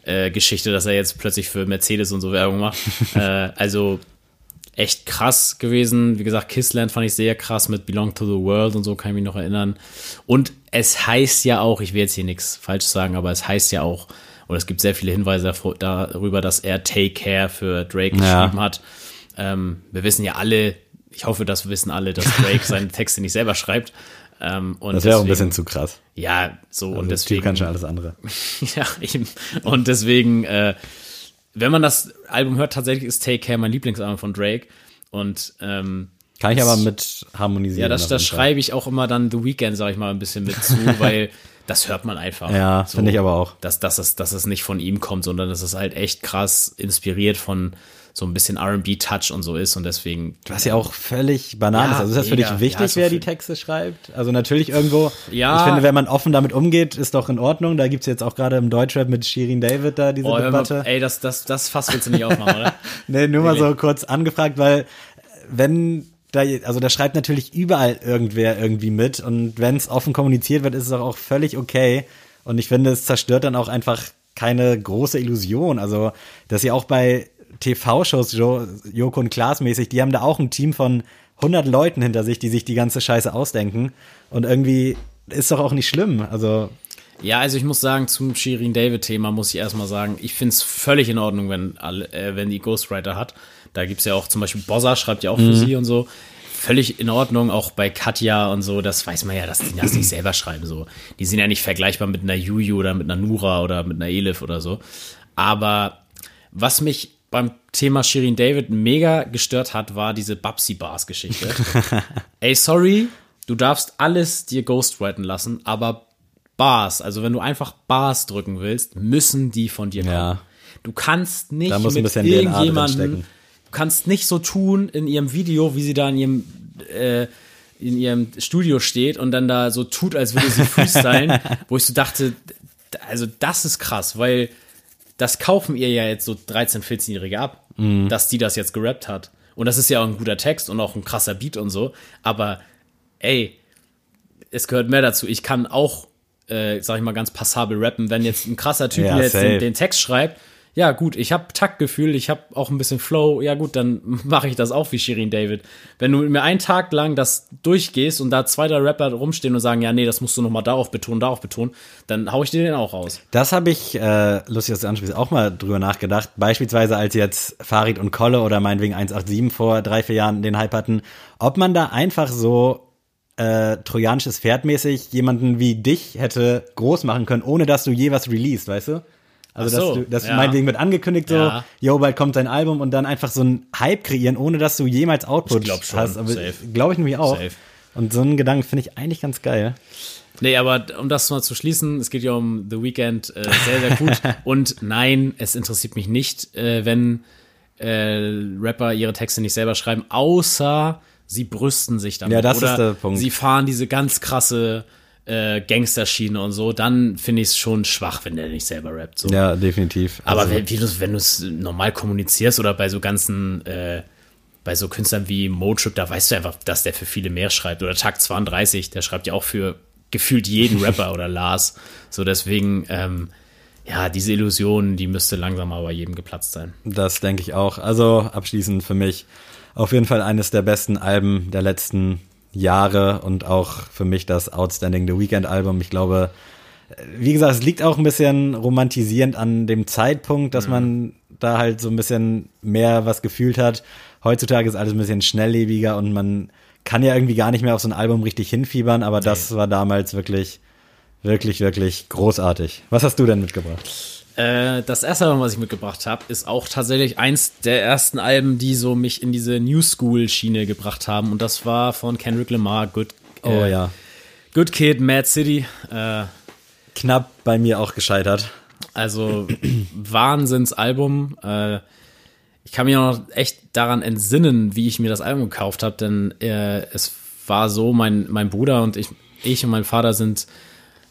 äh, Geschichte, dass er jetzt plötzlich für Mercedes und so Werbung macht. (laughs) äh, also echt krass gewesen. Wie gesagt, Kissland fand ich sehr krass mit Belong to the World und so, kann ich mich noch erinnern. Und es heißt ja auch, ich will jetzt hier nichts falsch sagen, aber es heißt ja auch, oder es gibt sehr viele Hinweise darüber, dass er Take Care für Drake Ja. geschrieben hat. Ähm, wir wissen ja alle, ich hoffe, das wissen alle, dass Drake (laughs) seine Texte nicht selber schreibt. Ähm, und Das wäre auch ein bisschen zu krass. Ja, so und Also, deswegen. Typ kann schon alles andere. (laughs) Ja, eben. Und deswegen, äh, wenn man das Album hört, tatsächlich ist Take Care mein Lieblingsalbum von Drake. Und ähm, Kann ich aber mit harmonisieren. ja, das, das schreibe ich auch immer dann The Weeknd, sag ich mal, ein bisschen mit zu, (laughs) weil das hört man einfach. Ja, finde ich aber auch. Dass, dass, es, dass es nicht von ihm kommt, sondern dass es halt echt krass inspiriert von so ein bisschen RB-Touch und so ist. Und deswegen. Was ja auch völlig banal Ja, ist. Also ist das für mega. dich wichtig, Ja, so wer die Texte schreibt? Also natürlich irgendwo. Ja. Ich finde, wenn man offen damit umgeht, ist doch in Ordnung. Da gibt's jetzt auch gerade im Deutschrap mit Shirin David da diese Oh, hör mal, Debatte. ey, das, das, das Fass willst du nicht aufmachen, oder? (laughs) Nee, nur mal Wirklich? so kurz angefragt, weil wenn da, also da schreibt natürlich überall irgendwer irgendwie mit und wenn es offen kommuniziert wird, ist es auch, auch völlig okay. Und ich finde, es zerstört dann auch einfach keine große Illusion. Also, dass ja auch bei TV-Shows, Jo- Joko und Klaas mäßig, die haben da auch ein Team von 100 Leuten hinter sich, die sich die ganze Scheiße ausdenken. Und irgendwie ist doch auch nicht schlimm. Also, Ja, also ich muss sagen, zum Shirin David-Thema muss ich erstmal sagen, ich finde es völlig in Ordnung, wenn, alle, äh, wenn die Ghostwriter hat. Da gibt's ja auch zum Beispiel Bossa, schreibt ja auch für sie und so. Völlig in Ordnung, auch bei Katja und so, das weiß man ja, dass die das nicht selber schreiben. So. Die sind ja nicht vergleichbar mit einer Juju oder mit einer Nura oder mit einer Elif oder so. Aber was mich beim Thema Shirin David mega gestört hat, war diese Babsi Bars Geschichte. (laughs) Ey, sorry, du darfst alles dir ghostwriten lassen, aber Bars, also wenn du einfach Bars drücken willst, müssen die von dir kommen. Ja. Du kannst nicht Da muss mit irgendjemandem, du kannst nicht so tun in ihrem Video, wie sie da in ihrem äh, in ihrem Studio steht und dann da so tut, als würde sie (laughs) freestylen, wo ich so dachte, also das ist krass, weil das kaufen ihr ja jetzt so 13, 14-Jährige ab, dass die das jetzt gerappt hat. Und das ist ja auch ein guter Text und auch ein krasser Beat und so. Aber ey, es gehört mehr dazu. Ich kann auch, äh, sag ich mal, ganz passabel rappen, wenn jetzt ein krasser Typ Ja, jetzt den, den Text schreibt. Ja, gut, ich habe Taktgefühl, ich habe auch ein bisschen Flow. Ja, gut, dann (laughs) mache ich das auch wie Shirin David. Wenn du mir einen Tag lang das durchgehst und da zwei, drei Rapper rumstehen und sagen, ja, nee, das musst du noch mal darauf betonen, darauf betonen, dann hau ich dir den auch raus. Das habe ich, äh, lustig, dass du ansprichst, auch mal drüber nachgedacht. Beispielsweise, als jetzt Farid und Kolle oder meinetwegen 187 vor drei, vier Jahren den Hype hatten, ob man da einfach so äh, trojanisches Pferdmäßig jemanden wie dich hätte groß machen können, ohne dass du je was released, weißt du? Also, so, dass du, dass ja. meinetwegen wird angekündigt so, Ja. yo, bald kommt dein Album und dann einfach so ein Hype kreieren, ohne dass du jemals Output Ich glaub schon, hast. Glaube ich nämlich auch. Safe. Und so einen Gedanken finde ich eigentlich ganz geil. Nee, aber um das mal zu schließen, es geht ja um The Weeknd äh, sehr, sehr gut. (laughs) Und nein, es interessiert mich nicht, äh, wenn äh, Rapper ihre Texte nicht selber schreiben, außer sie brüsten sich damit. Ja, das Oder ist der Punkt. Sie fahren diese ganz krasse äh, Gangsterschiene und so, dann finde ich es schon schwach, wenn der nicht selber rappt. So. Ja, definitiv. Aber Also- wenn, wie du's- wenn du es normal kommunizierst oder bei so ganzen, äh, bei so Künstlern wie Motrip, da weißt du einfach, dass der für viele mehr schreibt. Oder Tag 32, der schreibt ja auch für gefühlt jeden Rapper (laughs) oder Lars. So deswegen, ähm, ja, diese Illusion, die müsste langsam mal bei jedem geplatzt sein. Das denke ich auch. Also abschließend für mich auf jeden Fall eines der besten Alben der letzten Jahre und auch für mich das Outstanding The Weekend Album. Ich glaube, wie gesagt, es liegt auch ein bisschen romantisierend an dem Zeitpunkt, dass man da halt so ein bisschen mehr was gefühlt hat. Heutzutage ist alles ein bisschen schnelllebiger und man kann ja irgendwie gar nicht mehr auf so ein Album richtig hinfiebern, aber das war damals wirklich, wirklich, wirklich großartig. Was hast du denn mitgebracht? Äh, das erste Album, was ich mitgebracht habe, ist auch tatsächlich eins der ersten Alben, die so mich in diese New School-Schiene gebracht haben. Und das war von Kendrick Lamar, Good, Oh äh, ja. Good Kid, Mad City. Äh, Knapp bei mir auch gescheitert. Also (clears throat) Wahnsinnsalbum. Äh, ich kann mich noch echt daran entsinnen, wie ich mir das Album gekauft habe, denn äh, es war so, mein, mein Bruder und ich, ich und mein Vater sind,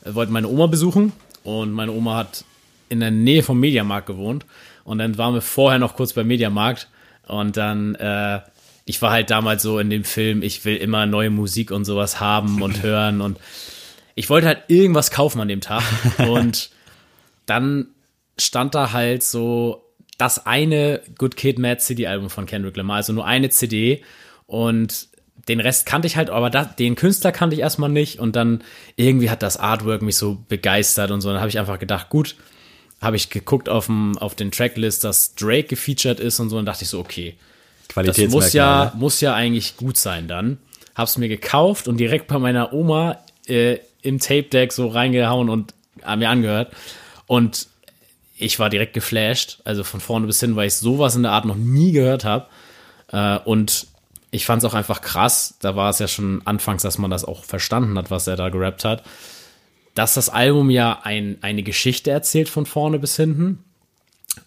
wollten meine Oma besuchen und meine Oma hat in der Nähe vom Mediamarkt gewohnt und dann waren wir vorher noch kurz beim Mediamarkt und dann, äh, ich war halt damals so in dem Film, ich will immer neue Musik und sowas haben und (laughs) hören und ich wollte halt irgendwas kaufen an dem Tag (laughs) und dann stand da halt so das eine Good Kid, Mad City Album von Kendrick Lamar, also nur eine CD und den Rest kannte ich halt, aber da, den Künstler kannte ich erstmal nicht und dann irgendwie hat das Artwork mich so begeistert und so. Dann habe ich einfach gedacht, gut, habe ich geguckt auf, dem, auf den Tracklist, dass Drake gefeatured ist und so und dachte ich so, okay, das muss ja, ne? muss ja eigentlich gut sein dann. Hab's mir gekauft und direkt bei meiner Oma äh, im Tape Deck so reingehauen und äh, mir angehört. Und ich war direkt geflasht, also von vorne bis hin, weil ich sowas in der Art noch nie gehört habe. Äh, und ich fand es auch einfach krass, da war es ja schon anfangs, dass man das auch verstanden hat, was er da gerappt hat, dass das Album ja ein, eine Geschichte erzählt von vorne bis hinten,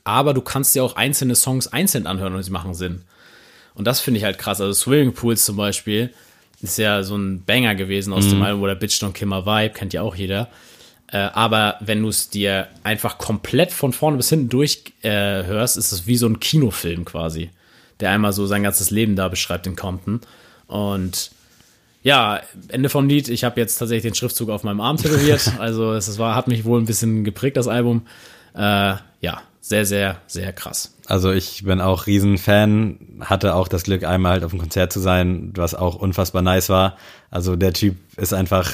aber du kannst dir auch einzelne Songs einzeln anhören und sie machen Sinn. Und das finde ich halt krass. Also Swimming Pools zum Beispiel ist ja so ein Banger gewesen aus dem Album oder Bitch Don't Kill My Vibe, kennt ja auch jeder. Äh, aber wenn du es dir einfach komplett von vorne bis hinten durchhörst, äh, hörst, ist es wie so ein Kinofilm quasi, der einmal so sein ganzes Leben da beschreibt in Compton. Und ja, Ende vom Lied. Ich habe jetzt tatsächlich den Schriftzug auf meinem Arm tätowiert. (laughs) Also es war, hat mich wohl ein bisschen geprägt, das Album. Äh, ja, sehr, sehr, sehr krass. Also ich bin auch Riesenfan, hatte auch das Glück, einmal halt auf einem Konzert zu sein, was auch unfassbar nice war. Also der Typ ist einfach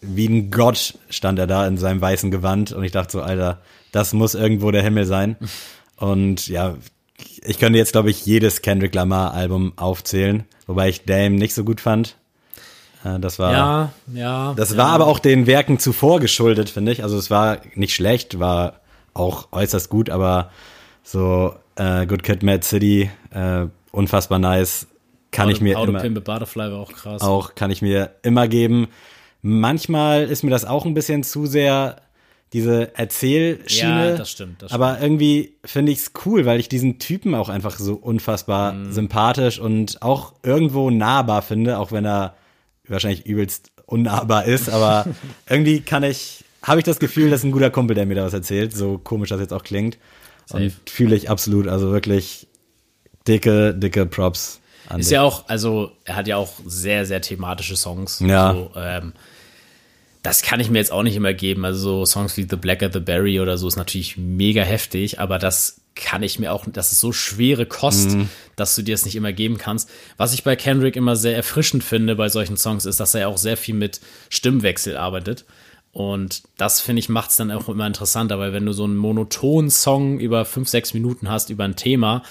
wie ein Gott stand er da in seinem weißen Gewand und ich dachte so, Alter, das muss irgendwo der Himmel sein. (laughs) Und ja, ich könnte jetzt, glaube ich, jedes Kendrick Lamar Album aufzählen, wobei ich Dame nicht so gut fand. Äh, Das war, Ja, ja. das ja. war aber auch den Werken zuvor geschuldet, finde ich. Also es war nicht schlecht, war auch äußerst gut, aber so äh, Good Kid, Mad City, äh, unfassbar nice, kann ich mir Auto immer Pimp a Butterfly war auch krass. auch kann ich mir immer geben. Manchmal ist mir das auch ein bisschen zu sehr diese Erzählschiene. Ja, das stimmt, das aber irgendwie finde ich es cool, weil ich diesen Typen auch einfach so unfassbar Mhm. sympathisch und auch irgendwo nahbar finde, auch wenn er wahrscheinlich übelst unnahbar ist. Aber (laughs) irgendwie kann ich habe ich das Gefühl, das ist ein guter Kumpel, der mir da was erzählt, so komisch das jetzt auch klingt. Safe. Und fühle ich absolut, also wirklich dicke, dicke Props an Ist dich. ja auch, also er hat ja auch sehr, sehr thematische Songs. Ja. So, ähm, das kann ich mir jetzt auch nicht immer geben. Also so Songs wie The Blacker the Berry oder so ist natürlich mega heftig, aber das kann ich mir auch, das ist so schwere Kost, Mhm. dass du dir es nicht immer geben kannst. Was ich bei Kendrick immer sehr erfrischend finde bei solchen Songs, ist, dass er auch sehr viel mit Stimmwechsel arbeitet. Und das, finde ich, macht es dann auch immer interessanter, weil wenn du so einen monotonen Song über fünf, sechs Minuten hast, über ein Thema,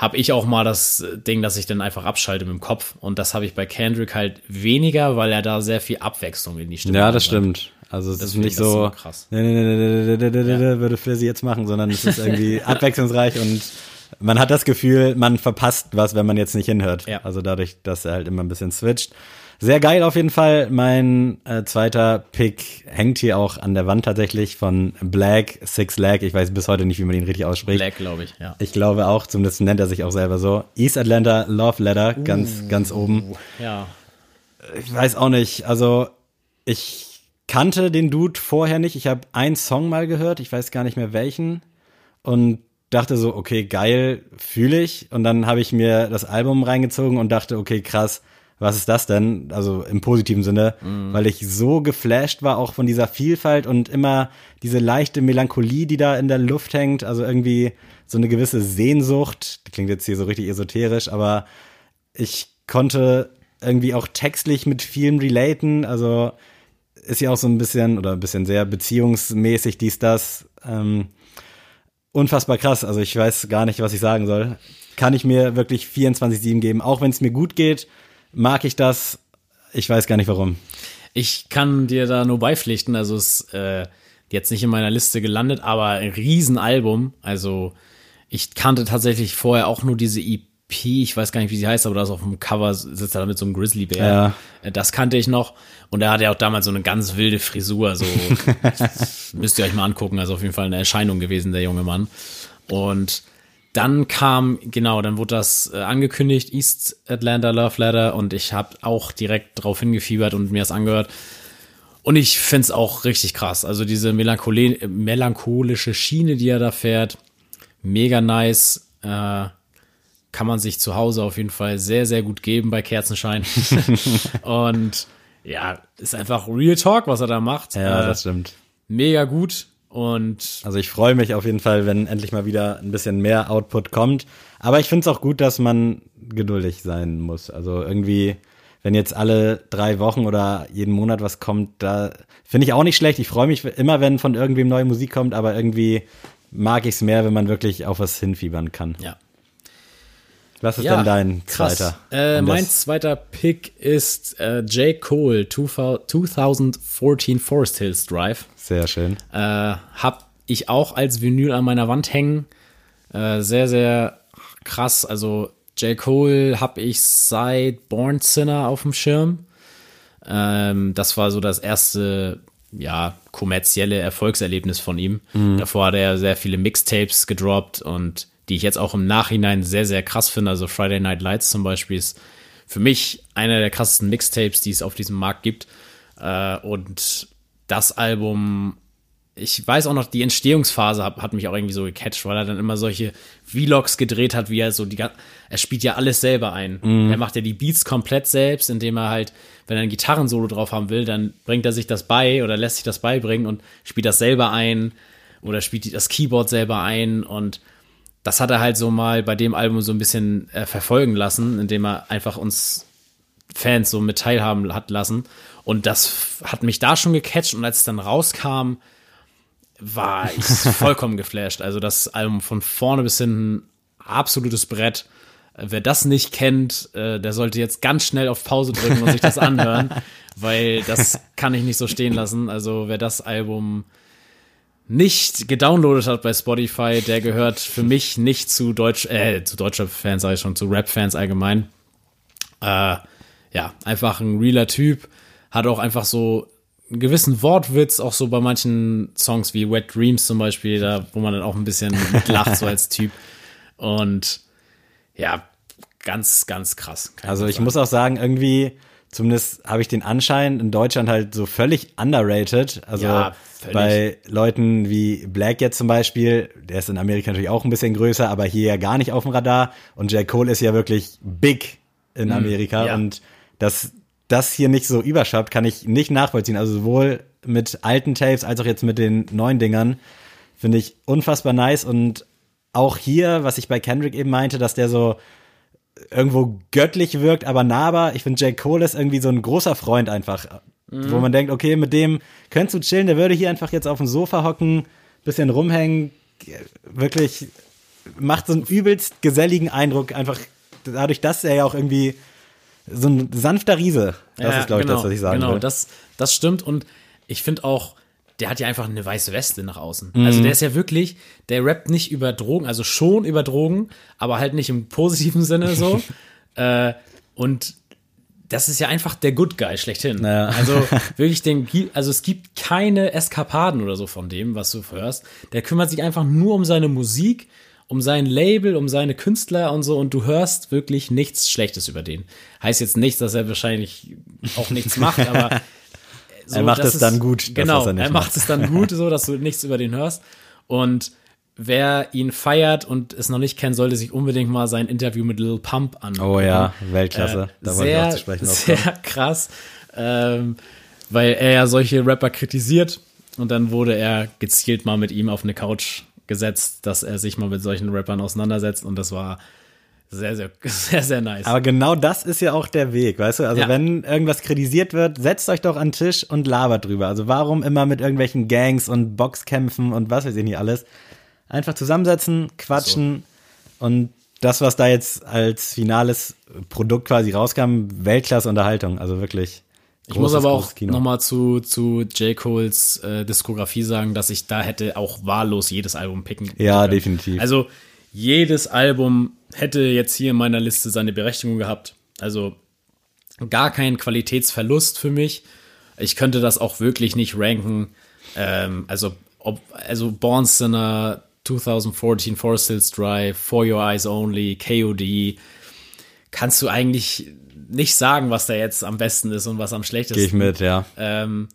habe ich auch mal das Ding, dass ich dann einfach abschalte mit dem Kopf. Und das habe ich bei Kendrick halt weniger, weil er da sehr viel Abwechslung in die Stimme hat. Ja, das stimmt. Also es ist nicht so, krass. Nee, nee, nee, nee, nee, nee, würde Flizzy jetzt machen, sondern es ist irgendwie (laughs) abwechslungsreich und man hat das Gefühl, man verpasst was, wenn man jetzt nicht hinhört. Ja. Also dadurch, dass er halt immer ein bisschen switcht. Sehr geil auf jeden Fall. Mein äh, zweiter Pick hängt hier auch an der Wand tatsächlich von Black Six Lag. Ich weiß bis heute nicht, wie man ihn richtig ausspricht. Black, glaube ich, ja. Ich glaube auch, zumindest nennt er sich auch selber so. East Atlanta Love Letter, ganz, ganz oben. Ja. Ich weiß auch nicht. Also ich kannte den Dude vorher nicht. Ich habe einen Song mal gehört, ich weiß gar nicht mehr welchen und dachte so, okay, geil, fühle ich. Und dann habe ich mir das Album reingezogen und dachte, okay, krass, was ist das denn? Also im positiven Sinne, weil ich so geflasht war auch von dieser Vielfalt und immer diese leichte Melancholie, die da in der Luft hängt. Also irgendwie so eine gewisse Sehnsucht. Die klingt jetzt hier so richtig esoterisch, aber ich konnte irgendwie auch textlich mit vielem relaten. Also ist ja auch so ein bisschen oder ein bisschen sehr beziehungsmäßig dies, das. Ähm, unfassbar krass. Also ich weiß gar nicht, was ich sagen soll. Kann ich mir wirklich 24-7 geben. Auch wenn es mir gut geht, mag ich das. Ich weiß gar nicht warum. Ich kann dir da nur beipflichten. Also es ist äh, jetzt nicht in meiner Liste gelandet, aber ein Riesenalbum. Also ich kannte tatsächlich vorher auch nur diese EP. Ich weiß gar nicht, wie sie heißt, aber da ist auf dem Cover sitzt er da mit so einem Grizzlybär. Ja. Äh, Das kannte ich noch. Und er hatte ja auch damals so eine ganz wilde Frisur. So (laughs) müsst ihr euch mal angucken. Also auf jeden Fall eine Erscheinung gewesen, der junge Mann. Und dann kam, genau, dann wurde das äh, angekündigt, East Atlanta Love Letter. Und ich habe auch direkt drauf hingefiebert und mir das angehört. Und ich find's auch richtig krass. Also diese Melanchole äh, melancholische Schiene, die er da fährt, mega nice. Äh, kann man sich zu Hause auf jeden Fall sehr, sehr gut geben bei Kerzenschein. (laughs) (laughs) und ja, ist einfach Real Talk, was er da macht. Ja, Äh, das stimmt. mega gut. Und Also ich freue mich auf jeden Fall, wenn endlich mal wieder ein bisschen mehr Output kommt. Aber ich finde es auch gut, dass man geduldig sein muss. Also irgendwie, wenn jetzt alle drei Wochen oder jeden Monat was kommt, da finde ich auch nicht schlecht. Ich freue mich immer, wenn von irgendwem neue Musik kommt, aber irgendwie mag ich es mehr, wenn man wirklich auf was hinfiebern kann. ja. Was ist ja, denn dein zweiter? Äh, mein zweiter Pick ist äh, J. Cole 2014 Forest Hills Drive. Sehr schön. Äh, hab ich auch als Vinyl an meiner Wand hängen. Äh, sehr, sehr krass. Also J. Cole hab ich seit Born Sinner auf dem Schirm. Ähm, das war so das erste, ja, kommerzielle Erfolgserlebnis von ihm. Davor hat er sehr viele Mixtapes gedroppt und die ich jetzt auch im Nachhinein sehr, sehr krass finde. Also Friday Night Lights zum Beispiel ist für mich einer der krassesten Mixtapes, die es auf diesem Markt gibt. Äh, und das Album, ich weiß auch noch, die Entstehungsphase hat, mich auch irgendwie so gecatcht, weil er dann immer solche Vlogs gedreht hat, wie er so die, er spielt ja alles selber ein. Er macht ja die Beats komplett selbst, indem er halt, wenn er ein Gitarrensolo drauf haben will, dann bringt er sich das bei oder lässt sich das beibringen und spielt das selber ein oder spielt das Keyboard selber ein und das hat er halt so mal bei dem Album so ein bisschen äh, verfolgen lassen, indem er einfach uns Fans so mit teilhaben hat lassen. Und das hat mich da schon gecatcht und als es dann rauskam, war (laughs) ich vollkommen geflasht. Also das Album von vorne bis hinten absolutes Brett. Äh, Wer das nicht kennt, äh, der sollte jetzt ganz schnell auf Pause drücken und sich das anhören, (laughs) weil das kann ich nicht so stehen lassen. Also wer das Album nicht gedownloadet hat bei Spotify, der gehört für mich nicht zu Deutsch, äh, zu deutscher Fans, sage ich schon, zu Rap-Fans allgemein. Äh, ja, einfach ein realer Typ, hat auch einfach so einen gewissen Wortwitz, auch so bei manchen Songs wie Wet Dreams zum Beispiel, da, wo man dann auch ein bisschen mitlacht, so als Typ. Und ja, ganz, ganz krass. Also ich muss auch sagen, irgendwie zumindest habe ich den Anschein in Deutschland halt so völlig underrated. Also Ja, völlig. bei Leuten wie Black jetzt zum Beispiel, der ist in Amerika natürlich auch ein bisschen größer, aber hier ja gar nicht auf dem Radar. Und J. Cole ist ja wirklich big in Amerika. Mhm. ja. Und dass das hier nicht so überschappt, kann ich nicht nachvollziehen. Also sowohl mit alten Tapes als auch jetzt mit den neuen Dingern finde ich unfassbar nice. Und auch hier, was ich bei Kendrick eben meinte, dass der so irgendwo göttlich wirkt, aber nahbar. Ich finde, J. Cole ist irgendwie so ein großer Freund einfach, wo man denkt, okay, mit dem könntest du chillen, der würde hier einfach jetzt auf dem Sofa hocken, bisschen rumhängen, wirklich macht so einen übelst geselligen Eindruck, einfach dadurch, dass er ja auch irgendwie so ein sanfter Riese, das Ja, ist, glaube ich, das, was ich sagen Genau, will. das, das stimmt. Und ich finde auch, der hat ja einfach eine weiße Weste nach außen. Mhm. Also der ist ja wirklich, der rappt nicht über Drogen, also schon über Drogen, aber halt nicht im positiven Sinne so. (laughs) äh, und das ist ja einfach der Good Guy schlechthin. Ja. Also (laughs) wirklich, den, also es gibt keine Eskapaden oder so von dem, was du hörst. Der kümmert sich einfach nur um seine Musik, um sein Label, um seine Künstler und so und du hörst wirklich nichts Schlechtes über den. Heißt jetzt nicht, dass er wahrscheinlich auch nichts macht, (laughs) aber so, Er macht das es dann gut, Genau, er er, macht macht. es dann gut, (laughs) so dass du nichts über den hörst. Und wer ihn feiert und es noch nicht kennt, sollte sich unbedingt mal sein Interview mit Lil Pump an. Oh ja, Weltklasse. da wollte ich sehr, auch zu sprechen (laughs) sehr drauf kommen. krass, ähm, weil er ja solche Rapper kritisiert und dann wurde er gezielt mal mit ihm auf eine Couch gesetzt, dass er sich mal mit solchen Rappern auseinandersetzt und das war sehr, sehr, (laughs) sehr, sehr nice. Aber genau das ist ja auch der Weg, weißt du? Also Ja. wenn irgendwas kritisiert wird, setzt euch doch an den Tisch und labert drüber. Also warum immer mit irgendwelchen Gangs und Boxkämpfen und was weiß ich nicht alles? Einfach zusammensetzen, quatschen und das, was da jetzt als finales Produkt quasi rauskam, Weltklasse Unterhaltung. Also wirklich. Ich muss großes, aber auch großes nochmal zu, zu J. Coles äh, Diskografie sagen, dass ich da hätte auch wahllos jedes Album picken Ja, können. definitiv. Also jedes Album hätte jetzt hier in meiner Liste seine Berechtigung gehabt. Also gar kein Qualitätsverlust für mich. Ich könnte das auch wirklich nicht ranken. Ähm, also, ob, also Born Sinner, 2014, Forest Hills Drive, For Your Eyes Only, KOD. Kannst du eigentlich nicht sagen, was da jetzt am besten ist und was am schlechtesten. Gehe ich mit, ja. Ähm,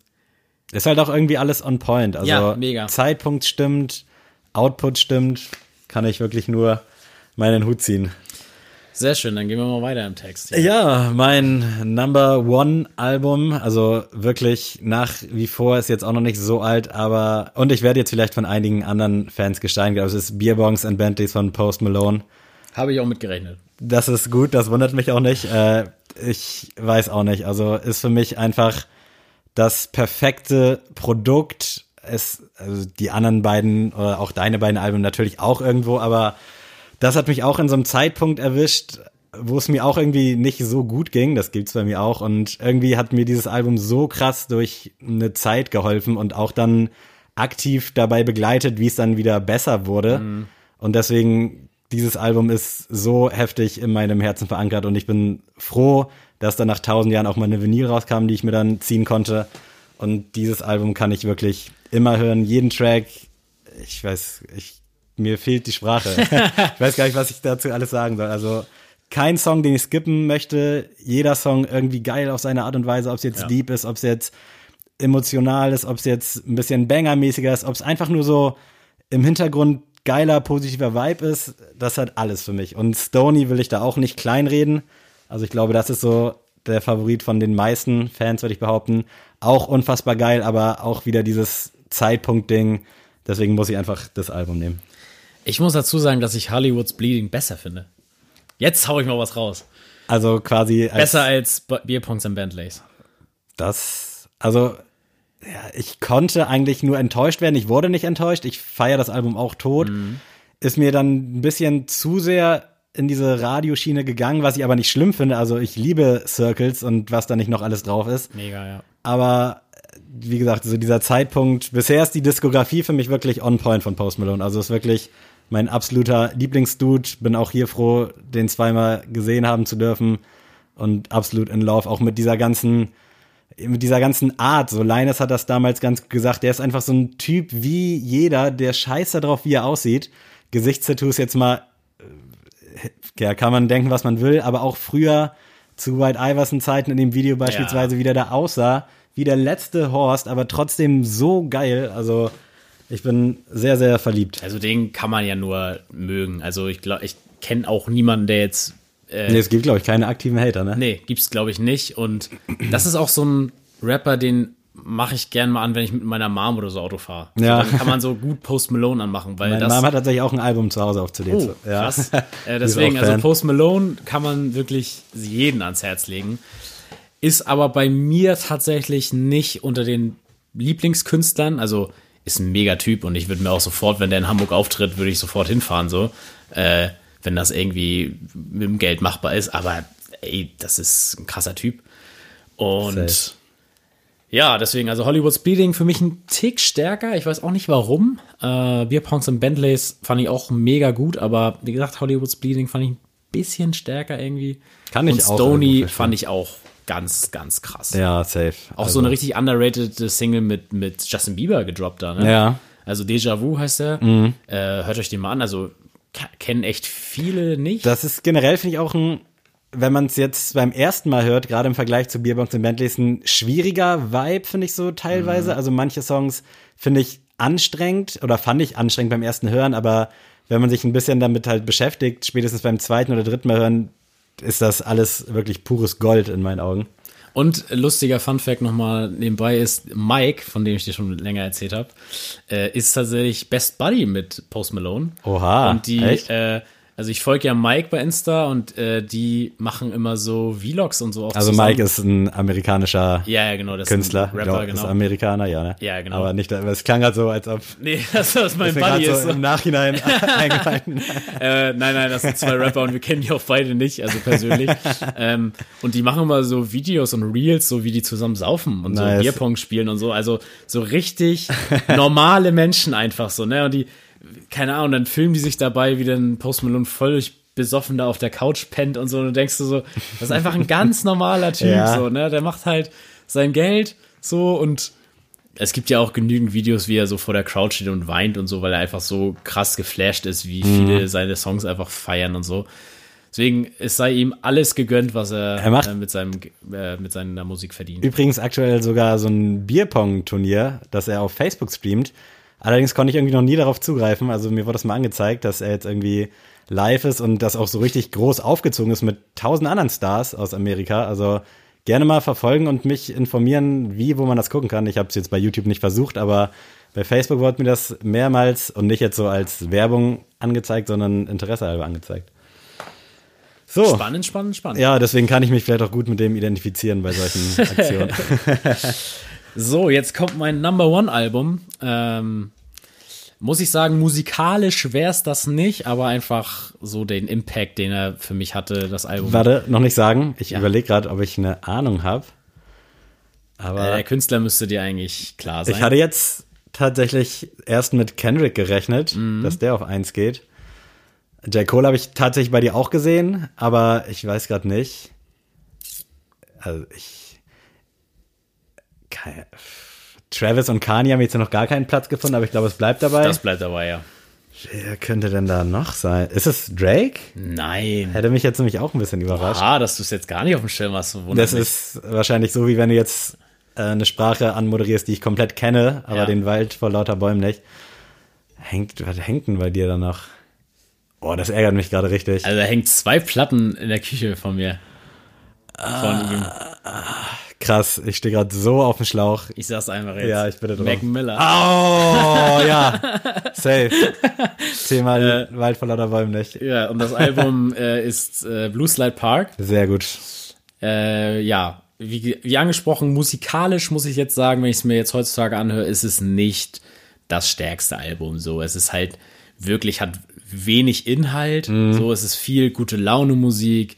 Ist halt auch irgendwie alles on point. Also Ja, mega. Zeitpunkt stimmt, Output stimmt, kann ich wirklich nur meinen Hut ziehen. sehr schön, dann gehen wir mal weiter im Text. hier. Ja, mein Number One Album, also wirklich nach wie vor ist jetzt auch noch nicht so alt, aber und ich werde jetzt vielleicht von einigen anderen Fans gesteinigt, aber es ist Beerbongs and Bentleys von Post Malone. Habe ich auch mitgerechnet. Das ist gut, das wundert mich auch nicht. Äh, ich weiß auch nicht. Also ist für mich einfach das perfekte Produkt. Es, also die anderen beiden oder auch deine beiden Alben natürlich auch irgendwo, aber das hat mich auch in so einem Zeitpunkt erwischt, wo es mir auch irgendwie nicht so gut ging. Das gibt's bei mir auch. Und irgendwie hat mir dieses Album so krass durch eine Zeit geholfen und auch dann aktiv dabei begleitet, wie es dann wieder besser wurde. Und deswegen, dieses Album ist so heftig in meinem Herzen verankert und ich bin froh, dass dann nach tausend Jahren auch mal eine Vinyl rauskam, die ich mir dann ziehen konnte. Und dieses Album kann ich wirklich immer hören, jeden Track. Ich weiß, ich, mir fehlt die Sprache. (laughs) ich weiß gar nicht, was ich dazu alles sagen soll. Also kein Song, den ich skippen möchte. Jeder Song irgendwie geil auf seine Art und Weise, ob es jetzt Ja. deep ist, ob es jetzt emotional ist, ob es jetzt ein bisschen bangermäßiger ist, ob es einfach nur so im Hintergrund geiler, positiver Vibe ist, das hat alles für mich. Und Stony will ich da auch nicht kleinreden. Also ich glaube, das ist so der Favorit von den meisten Fans, würde ich behaupten. Auch unfassbar geil, aber auch wieder dieses Zeitpunkt-Ding. Deswegen muss ich einfach das Album nehmen. Ich muss dazu sagen, dass ich Hollywood's Bleeding besser finde. Jetzt hau ich mal was raus. Also quasi als Besser als B- Bierpunks und Bentleys. das, also ja, ich konnte eigentlich nur enttäuscht werden. Ich wurde nicht enttäuscht. Ich feiere das Album auch tot. Ist mir dann ein bisschen zu sehr in diese Radioschiene gegangen, was ich aber nicht schlimm finde. Also ich liebe Circles und was da nicht noch alles drauf ist. Mega, ja. Aber wie gesagt, so dieser Zeitpunkt, bisher ist die Diskografie für mich wirklich on point von Post Malone. Also ist wirklich mein absoluter Lieblingsdude. Bin auch hier froh, den zweimal gesehen haben zu dürfen und absolut in love, auch mit dieser ganzen mit dieser ganzen Art, so Linus hat das damals ganz gesagt, der ist einfach so ein Typ wie jeder, der scheiße drauf, wie er aussieht. Gesichtstattoos jetzt mal, äh, ja, kann man denken, was man will, aber auch früher zu White Iverson Zeiten in dem Video beispielsweise, wie der da aussah, wie der letzte Horst, aber trotzdem so geil. Also ich bin sehr, sehr verliebt. Also den kann man ja nur mögen. Also ich glaube, ich kenne auch niemanden, der jetzt äh, nee, es gibt, glaube ich, keine aktiven Hater, ne? Nee, gibt's, glaube ich, nicht. Und das ist auch so ein Rapper, den mache ich gern mal an, wenn ich mit meiner Mom oder so Auto fahre. Ja. So, dann kann man so gut Post Malone anmachen, weil Meine das. Mom hat tatsächlich auch ein Album zu Hause auf CD. Oh, ja. krass. (laughs) Äh, deswegen, also Post Malone kann man wirklich jeden ans Herz legen. Ist aber bei mir tatsächlich nicht unter den Lieblingskünstlern. Also ist ein Megatyp und ich würde mir auch sofort, wenn der in Hamburg auftritt, würde ich sofort hinfahren, so. Äh, wenn das irgendwie mit dem Geld machbar ist. Aber ey, das ist ein krasser Typ. Und Safe. ja, deswegen, also Hollywood Bleeding für mich ein Tick stärker. Ich weiß auch nicht warum. Äh, Bierpongs und Bentleys fand ich auch mega gut, aber wie gesagt, Hollywood Bleeding fand ich ein bisschen stärker irgendwie. Kann ich und auch. Stony fand ich auch ganz, ganz krass. Ja, safe. Auch also. so eine richtig underrated Single mit, mit Justin Bieber gedroppt da, ne? Ja. Also Déjà Vu heißt er. Mhm. Äh, hört euch den mal an. Also kennen echt viele nicht. Das ist generell, finde ich, auch ein, wenn man es jetzt beim ersten Mal hört, gerade im Vergleich zu Beerbongs und Bentleys, ein schwieriger Vibe, finde ich so teilweise. Mhm. Also manche Songs finde ich anstrengend oder fand ich anstrengend beim ersten Hören, aber wenn man sich ein bisschen damit halt beschäftigt, spätestens beim zweiten oder dritten Mal hören, ist das alles wirklich pures Gold in meinen Augen. Und lustiger Funfact nochmal nebenbei ist, Mike, von dem ich dir schon länger erzählt habe, äh, ist tatsächlich Best Buddy mit Post Malone. Oha. Und die, echt? Äh, also ich folge ja Mike bei Insta und äh, die machen immer so Vlogs und so auch Also zusammen. Mike ist ein amerikanischer ja, ja, genau, Künstler. Rapper, genau. Ist Amerikaner, ja, ne? Ja, genau. Aber nicht, es klang halt so, als ob. Nee, (laughs) das ist mein Buddy ist. So im Nachhinein (laughs) eingefallen. äh, nein, nein, das sind zwei Rapper und wir kennen die auch beide nicht, also persönlich. (laughs) ähm, und die machen immer so Videos und Reels, so wie die zusammen saufen und nice. so Bierpong spielen und so. Also so richtig normale Menschen einfach so, ne? Und die keine Ahnung, dann filmen die sich dabei, wie dann Post Malone völlig besoffen da auf der Couch pennt und so. Und du denkst du so, das ist einfach ein (laughs) ganz normaler Typ, ja. so, ne? Der macht halt sein Geld so und es gibt ja auch genügend Videos, wie er so vor der Crowd steht und weint und so, weil er einfach so krass geflasht ist, wie mhm. viele seine Songs einfach feiern und so. Deswegen, es sei ihm alles gegönnt, was er, er macht äh, mit, seinem, äh, mit seiner Musik verdient. Übrigens aktuell sogar so ein Bierpong-Turnier, das er auf Facebook streamt. Allerdings konnte ich irgendwie noch nie darauf zugreifen. Also mir wurde das mal angezeigt, dass er jetzt irgendwie live ist und das auch so richtig groß aufgezogen ist mit tausend anderen Stars aus Amerika. Also gerne mal verfolgen und mich informieren, wie, wo man das gucken kann. Ich habe es jetzt bei YouTube nicht versucht, aber bei Facebook wurde mir das mehrmals und nicht jetzt so als Werbung angezeigt, sondern Interesse halber angezeigt. So. Spannend, spannend, spannend. Ja, deswegen kann ich mich vielleicht auch gut mit dem identifizieren bei solchen (laughs) Aktionen. So, jetzt kommt mein Number One Album. Ähm, muss ich sagen, musikalisch wäre es das nicht, aber einfach so den Impact, den er für mich hatte, das Album. Warte, noch nicht sagen. Ich ja. überlege gerade, ob ich eine Ahnung habe. Aber äh, der Künstler müsste dir eigentlich klar sein. Ich hatte jetzt tatsächlich erst mit Kendrick gerechnet, mhm. dass der auf eins geht. J. Cole habe ich tatsächlich bei dir auch gesehen, aber ich weiß gerade nicht. Also ich keine, Travis und Kanye haben jetzt noch gar keinen Platz gefunden, aber ich glaube, es bleibt dabei. Das bleibt dabei, ja. Wer könnte denn da noch sein? Ist es Drake? Nein. Hätte mich jetzt nämlich auch ein bisschen überrascht. Ah, dass du es jetzt gar nicht auf dem Schirm hast. Das ist wahrscheinlich so, wie wenn du jetzt äh, eine Sprache anmoderierst, die ich komplett kenne, aber ja. den Wald vor lauter Bäumen nicht. Hängt, was hängt denn bei dir da noch? Boah, das ärgert mich gerade richtig. Also da hängt zwei Platten in der Küche von mir. Von ah, ihm. Krass, ich stehe gerade so auf dem Schlauch. Ich sag's einfach jetzt. Ja, ich bitte drum. Mac Miller. Oh, ja. (laughs) Safe. Thema äh, Wald vor lauter Bäumen nicht. Ja, und das Album (laughs) äh, ist äh, Blue Slide Park. Sehr gut. Äh, ja, wie, wie angesprochen, musikalisch muss ich jetzt sagen, wenn ich es mir jetzt heutzutage anhöre, ist es nicht das stärkste Album. So, es ist halt wirklich, hat wenig Inhalt. Mhm. So, es ist viel gute Laune Musik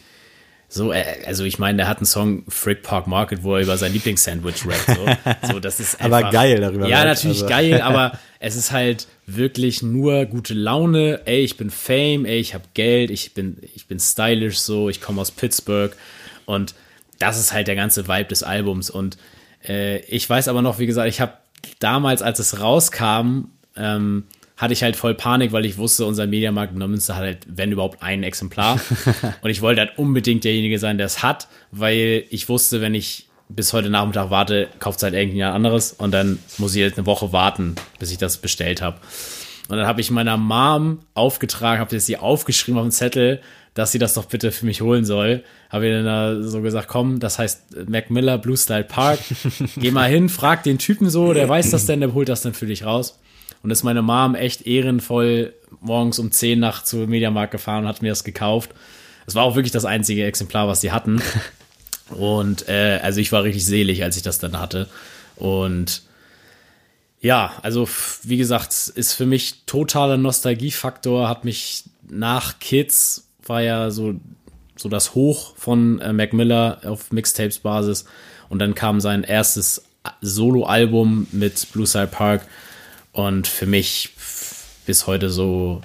so, äh, also ich meine, der hat einen Song Frick Park Market, wo er über sein Lieblingssandwich rappt. So. so, das ist (laughs) einfach, aber geil darüber. Ja, natürlich also. geil, aber (laughs) es ist halt wirklich nur gute Laune. Ey, ich bin Fame, ey, ich habe Geld, ich bin, ich bin stylisch so, ich komme aus Pittsburgh und das ist halt der ganze Vibe des Albums. Und äh, ich weiß aber noch, wie gesagt, ich habe damals, als es rauskam, ähm, hatte ich halt voll Panik, weil ich wusste, unser Mediamarkt in Neumünster hat halt, wenn überhaupt, ein Exemplar. (laughs) und ich wollte halt unbedingt derjenige sein, der es hat, weil ich wusste, wenn ich bis heute Nachmittag warte, kauft es halt irgendjemand anderes und dann muss ich jetzt eine Woche warten, bis ich das bestellt habe. Und dann habe ich meiner Mom aufgetragen, habe sie aufgeschrieben auf den Zettel, dass sie das doch bitte für mich holen soll. Habe ihr dann da so gesagt, komm, das heißt Mac Miller Blue Style Park. (laughs) Geh mal hin, frag den Typen so, der weiß das denn, der holt das dann für dich raus. Und ist meine Mom echt ehrenvoll morgens um 10 nach zu Mediamarkt gefahren und hat mir das gekauft. Es war auch wirklich das einzige Exemplar, was sie hatten. (laughs) Und äh, also ich war richtig selig, als ich das dann hatte. Und ja, also wie gesagt, ist für mich totaler Nostalgiefaktor, hat mich nach Kids war ja so so das Hoch von äh, Mac Miller auf Mixtapes Basis und dann kam sein erstes Solo-Album mit Blue Side Park und für mich bis heute so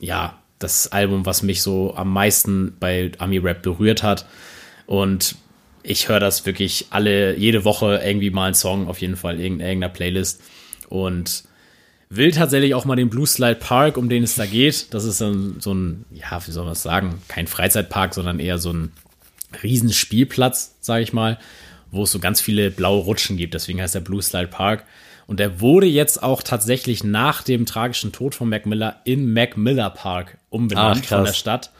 ja das Album, was mich so am meisten bei Ami Rap berührt hat und ich höre das wirklich alle, jede Woche irgendwie mal einen Song, auf jeden Fall in irgendeiner Playlist. Und will tatsächlich auch mal den Blue Slide Park, um den es da geht. Das ist ein, so ein ja, wie soll man das sagen? Kein Freizeitpark, sondern eher so ein Riesenspielplatz, sage ich mal, wo es so ganz viele blaue Rutschen gibt. Deswegen heißt der Blue Slide Park. Und der wurde jetzt auch tatsächlich nach dem tragischen Tod von Mac Miller in Mac Miller Park umbenannt Ach, von der. Stadt.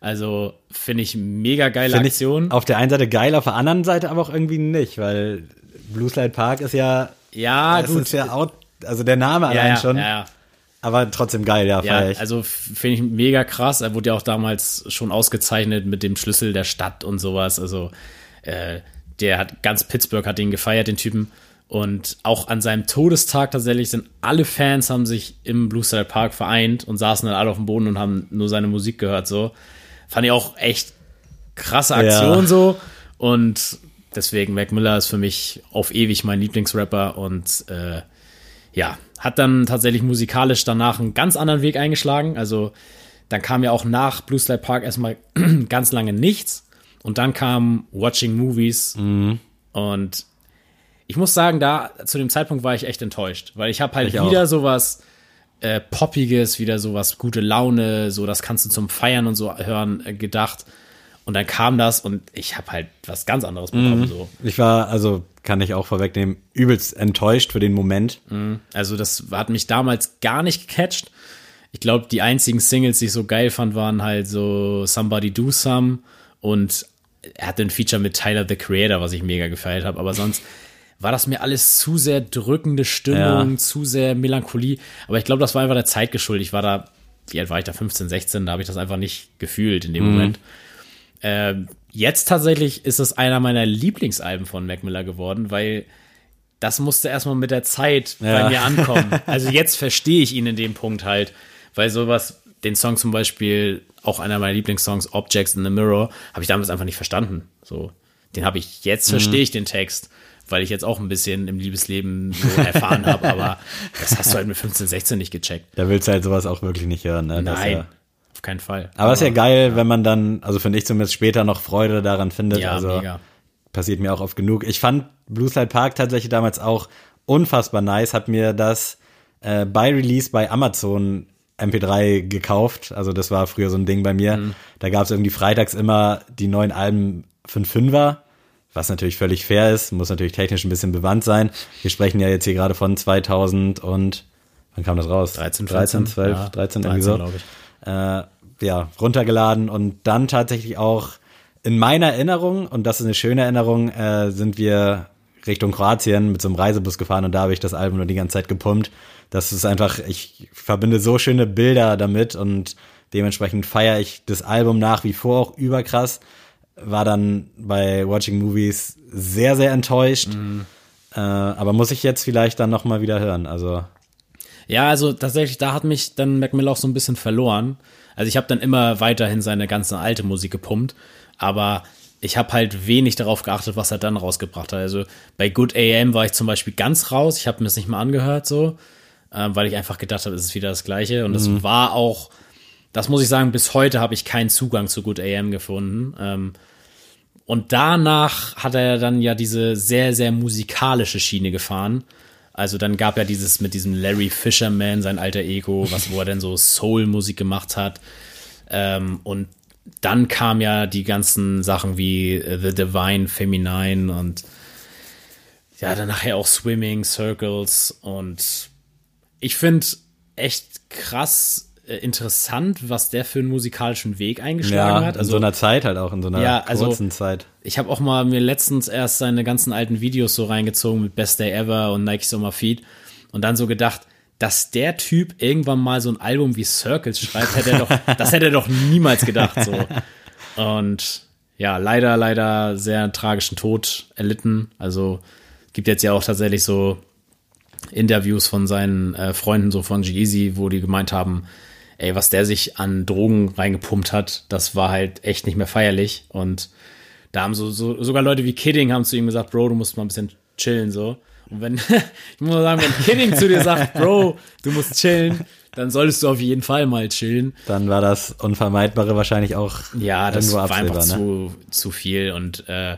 Also finde ich mega geile Finde ich Aktion. auf der einen Seite geil, auf der anderen Seite aber auch irgendwie nicht, weil Blue Slide Park ist ja, Ja, das gut. ist ja out, also der Name ja, allein ja, schon, Ja, aber trotzdem geil, ja, ja ich. also finde ich mega krass. Er wurde ja auch damals schon ausgezeichnet mit dem Schlüssel der Stadt und sowas. Also äh, der hat ganz Pittsburgh hat ihn gefeiert, den Typen. Und auch an seinem Todestag tatsächlich sind alle Fans haben sich im Blue Star Park vereint und saßen dann alle auf dem Boden und haben nur seine Musik gehört. So fand ich auch echt krasse Aktion Ja. so. Und deswegen Mac Miller ist für mich auf ewig mein Lieblingsrapper und äh, ja, hat dann tatsächlich musikalisch danach einen ganz anderen Weg eingeschlagen. Also dann kam ja auch nach Blue Slide Park erstmal (clears throat) ganz lange nichts und dann kam Watching Movies und ich muss sagen, da zu dem Zeitpunkt war ich echt enttäuscht, weil ich habe halt Ich auch. wieder sowas äh, poppiges, wieder sowas gute Laune, so das kannst du zum Feiern und so hören äh, gedacht. Und dann kam das und ich habe halt was ganz anderes bekommen. So. Ich war, also kann ich auch vorwegnehmen, übelst enttäuscht für den Moment. Also das hat mich damals gar nicht gecatcht. Ich glaube, die einzigen Singles, die ich so geil fand, waren halt so Somebody Do Some und er hatte ein Feature mit Tyler the Creator, was ich mega gefeiert habe. Aber sonst war das mir alles zu sehr drückende Stimmung, Ja. zu sehr Melancholie. Aber ich glaube, das war einfach der Zeit geschuldet. Ich war da, wie alt war ich da? 15, 16, da habe ich das einfach nicht gefühlt in dem Moment. Ähm, jetzt tatsächlich ist es einer meiner Lieblingsalben von Mac Miller geworden, weil das musste erstmal mit der Zeit bei Ja. mir ankommen. (laughs) Also jetzt verstehe ich ihn in dem Punkt halt, weil sowas, den Song zum Beispiel, auch einer meiner Lieblingssongs, Objects in the Mirror, habe ich damals einfach nicht verstanden. So, den habe ich, jetzt verstehe ich den Text, weil ich jetzt auch ein bisschen im Liebesleben so erfahren habe, aber (laughs) das hast du halt mit 15, 16 nicht gecheckt. Da willst du halt sowas auch wirklich nicht hören. Ne? Nein, Ja, auf keinen Fall. aber es ist ja geil, wenn man dann, also finde ich zumindest später noch Freude daran findet. Ja, also mega. passiert mir auch oft genug. Ich fand Blue Slide Park tatsächlich damals auch unfassbar nice, hab mir das äh, bei Release bei Amazon MP3 gekauft. Also das war früher so ein Ding bei mir. Mhm. Da gab es irgendwie freitags immer die neuen Alben für einen Fünfer, was natürlich völlig fair ist, muss natürlich technisch ein bisschen bewandt sein. Wir sprechen ja jetzt hier gerade von 2000 und wann kam das raus? 13, 13 14, 12, ja, 13 irgendwie so. glaube ich. Äh, ja, runtergeladen und dann tatsächlich auch in meiner Erinnerung, und das ist eine schöne Erinnerung, äh, sind wir Richtung Kroatien mit so einem Reisebus gefahren und da habe ich das Album nur die ganze Zeit gepumpt. Das ist einfach, ich verbinde so schöne Bilder damit und dementsprechend feiere ich das Album nach wie vor auch überkrass. War dann bei Watching Movies sehr, sehr enttäuscht. Äh, aber muss ich jetzt vielleicht dann nochmal wieder hören. Also, Ja, also tatsächlich, da hat mich dann Mac Miller auch so ein bisschen verloren. Also ich habe dann immer weiterhin seine ganze alte Musik gepumpt, aber ich habe halt wenig darauf geachtet, was er dann rausgebracht hat. Also bei Good AM war ich zum Beispiel ganz raus. Ich habe mir das nicht mal angehört so, äh, weil ich einfach gedacht habe, es ist wieder das Gleiche. Und es war auch, das muss ich sagen, bis heute habe ich keinen Zugang zu Good AM gefunden. Ähm, und danach hat er dann ja diese sehr, sehr musikalische Schiene gefahren. Also dann gab ja dieses mit diesem Larry Fisherman, sein alter Ego, was, wo er dann so Soul-Musik gemacht hat. Ähm, und dann kam ja die ganzen Sachen wie äh, The Divine Feminine und ja, dann nachher auch Swimming, Circles und ich finde echt krass interessant, was der für einen musikalischen Weg eingeschlagen Ja, hat. in Also so einer Zeit halt auch, in so einer Ja, also- kurzen Zeit. ich habe auch mal mir letztens erst seine ganzen alten Videos so reingezogen mit Best Day Ever und Nike Summer Feed und dann so gedacht, dass der Typ irgendwann mal so ein Album wie Circles schreibt, hätte er doch, (laughs) das hätte er doch niemals gedacht so. Und ja, leider, leider sehr tragischen Tod erlitten. Also gibt jetzt ja auch tatsächlich so Interviews von seinen äh, Freunden, so von Jeezy, wo die gemeint haben, ey, was der sich an Drogen reingepumpt hat, das war halt echt nicht mehr feierlich. Und da haben so, so sogar Leute wie Kidding haben zu ihm gesagt, Bro, du musst mal ein bisschen chillen, so. Und wenn, (laughs) ich muss mal sagen, wenn Kidding zu dir sagt, Bro, du musst chillen, dann solltest du auf jeden Fall mal chillen. Dann war das Unvermeidbare wahrscheinlich auch Ja, das war einfach ne? zu, zu viel und äh,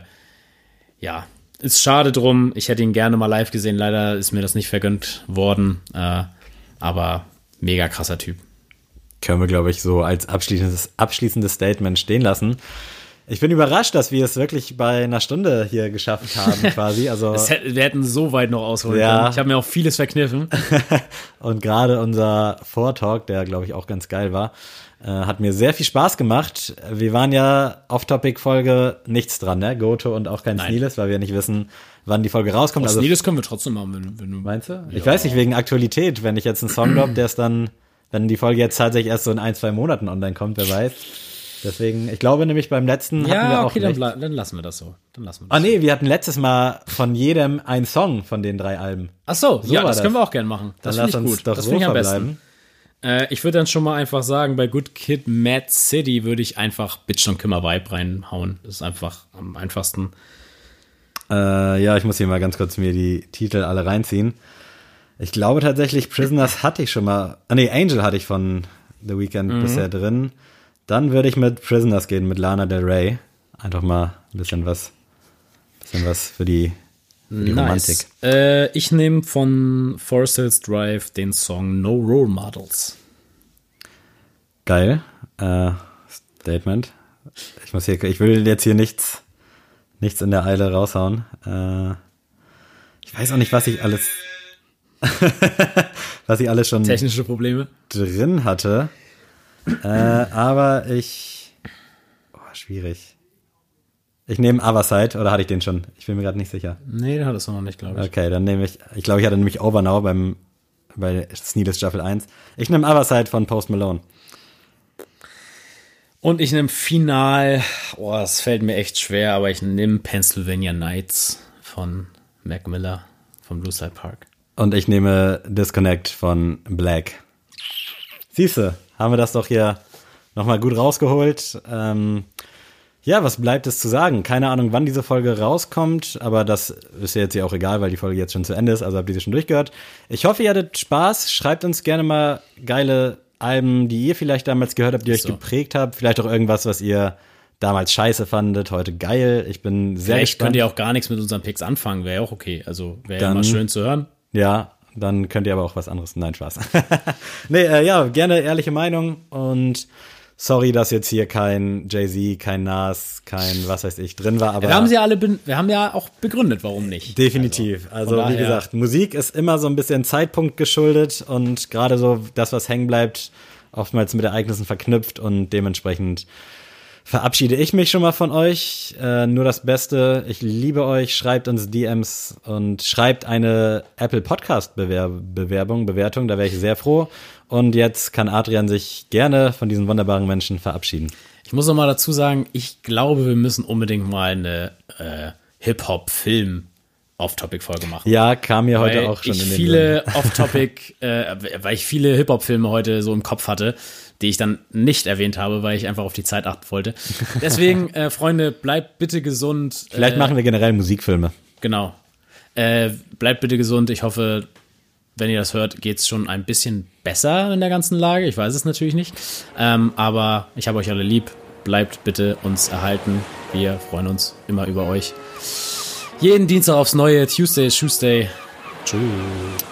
ja, ist schade drum. Ich hätte ihn gerne mal live gesehen. Leider ist mir das nicht vergönnt worden. Äh, aber mega krasser Typ. Können wir, glaube ich, so als abschließendes, abschließendes Statement stehen lassen. Ich bin überrascht, dass wir es wirklich bei einer Stunde hier geschafft haben, (laughs) quasi. Also, hätte, wir hätten so weit noch ausholen Ja. können. Ich habe mir auch vieles verkniffen. (laughs) und gerade unser Vortalk, der, glaube ich, auch ganz geil war, äh, hat mir sehr viel Spaß gemacht. Wir waren ja Off-Topic-Folge nichts dran, ne? Goto und auch kein Nein. Weil wir nicht wissen, wann die Folge rauskommt. Also, Also, das können wir trotzdem machen, wenn, wenn du meinst du? Ich weiß nicht, wegen Aktualität. Wenn ich jetzt einen Song droppe, der ist dann, wenn die Folge jetzt tatsächlich erst so in ein, zwei Monaten online kommt, wer weiß. Deswegen, ich glaube nämlich beim letzten hatten wir Ja, auch okay, dann, dann lassen wir das so. Dann lassen wir das Ah nee, wir hatten letztes Mal von jedem ein Song von den drei Alben. Ach so, ja, war das, das. können wir auch gerne machen. Das Dann lass uns gut. doch das so ich am besten. Äh, ich würde dann schon mal einfach sagen, bei Good Kid, Mad City würde ich einfach Bitch und Kimmer Vibe reinhauen. Das ist einfach am einfachsten. Äh, ja, ich muss hier mal ganz kurz mir die Titel alle reinziehen. Ich glaube tatsächlich, Prisoners hatte ich schon mal. Ah, nee, Angel hatte ich von The Weeknd Mhm. bisher drin. Dann würde ich mit Prisoners gehen, mit Lana Del Rey. Einfach mal ein bisschen was, bisschen was für die, für die Romantik. Nice. Äh, ich nehme von Forest Hills Drive den Song No Role Models. Geil. Äh, Statement. Ich muss hier, ich will jetzt hier nichts, nichts in der Eile raushauen. Äh, ich weiß auch nicht, was ich alles, (laughs) was ich alles schon Technische Probleme. drin hatte. Äh, aber ich, oh, schwierig. Ich nehme Otherside, oder hatte ich den schon? Ich bin mir gerade nicht sicher. Nee, den hattest du noch nicht, glaube ich. Okay, dann nehme ich, ich glaube, ich hatte nämlich Overnow beim, bei Sneeders Staffel 1. Ich nehme Otherside von Post Malone. Und ich nehme final, oh, das fällt mir echt schwer, aber ich nehme Pennsylvania Nights von Mac Miller vom Blue Side Park. Und ich nehme Disconnect von Black. Siehste, haben wir das doch hier nochmal gut rausgeholt. Ähm, ja, was bleibt es zu sagen? Keine Ahnung, wann diese Folge rauskommt, aber das ist ja jetzt ja auch egal, weil die Folge jetzt schon zu Ende ist, also habt ihr sie schon durchgehört. Ich hoffe, ihr hattet Spaß. Schreibt uns gerne mal geile Alben, die ihr vielleicht damals gehört habt, die euch so. geprägt habt. Vielleicht auch irgendwas, was ihr damals scheiße fandet, heute geil. Ich bin sehr Vielleicht gespannt. könnt ihr auch gar nichts mit unseren Picks anfangen, wäre ja auch okay. Also wäre ja mal schön zu hören. Ja, dann könnt ihr aber auch was anderes. Nein, Spaß. (laughs) nee, äh, ja, gerne ehrliche Meinung und sorry, dass jetzt hier kein Jay-Z, kein Nas, kein was weiß ich drin war, aber Wir haben sie ja alle, wir haben ja auch begründet, warum nicht. definitiv. Also, von wie gesagt, Musik ist immer so ein bisschen Zeitpunkt geschuldet und gerade so das, was hängen bleibt, oftmals mit Ereignissen verknüpft und dementsprechend verabschiede ich mich schon mal von euch. Äh, nur das Beste. Ich liebe euch. Schreibt uns DMs und schreibt eine Apple Podcast Bewerbung, Bewertung. Da wäre ich sehr froh. Und jetzt kann Adrian sich gerne von diesen wunderbaren Menschen verabschieden. Ich muss noch mal dazu sagen, ich glaube, wir müssen unbedingt mal eine äh, Hip-Hop-Film Off-Topic-Folge machen. Ja, kam mir heute auch schon in den viele (laughs) Off-Topic, äh, weil ich viele Hip-Hop-Filme heute so im Kopf hatte, die ich dann nicht erwähnt habe, weil ich einfach auf die Zeit achten wollte. Deswegen, (laughs) äh, Freunde, bleibt bitte gesund. Vielleicht äh, machen wir generell Musikfilme. Genau. Äh, bleibt bitte gesund. Ich hoffe, wenn ihr das hört, geht's schon ein bisschen besser in der ganzen Lage. Ich weiß es natürlich nicht. Ähm, aber ich habe euch alle lieb. Bleibt bitte uns erhalten. Wir freuen uns immer über euch. Jeden Dienstag aufs neue. Tuesday Tuesday. Tschüss.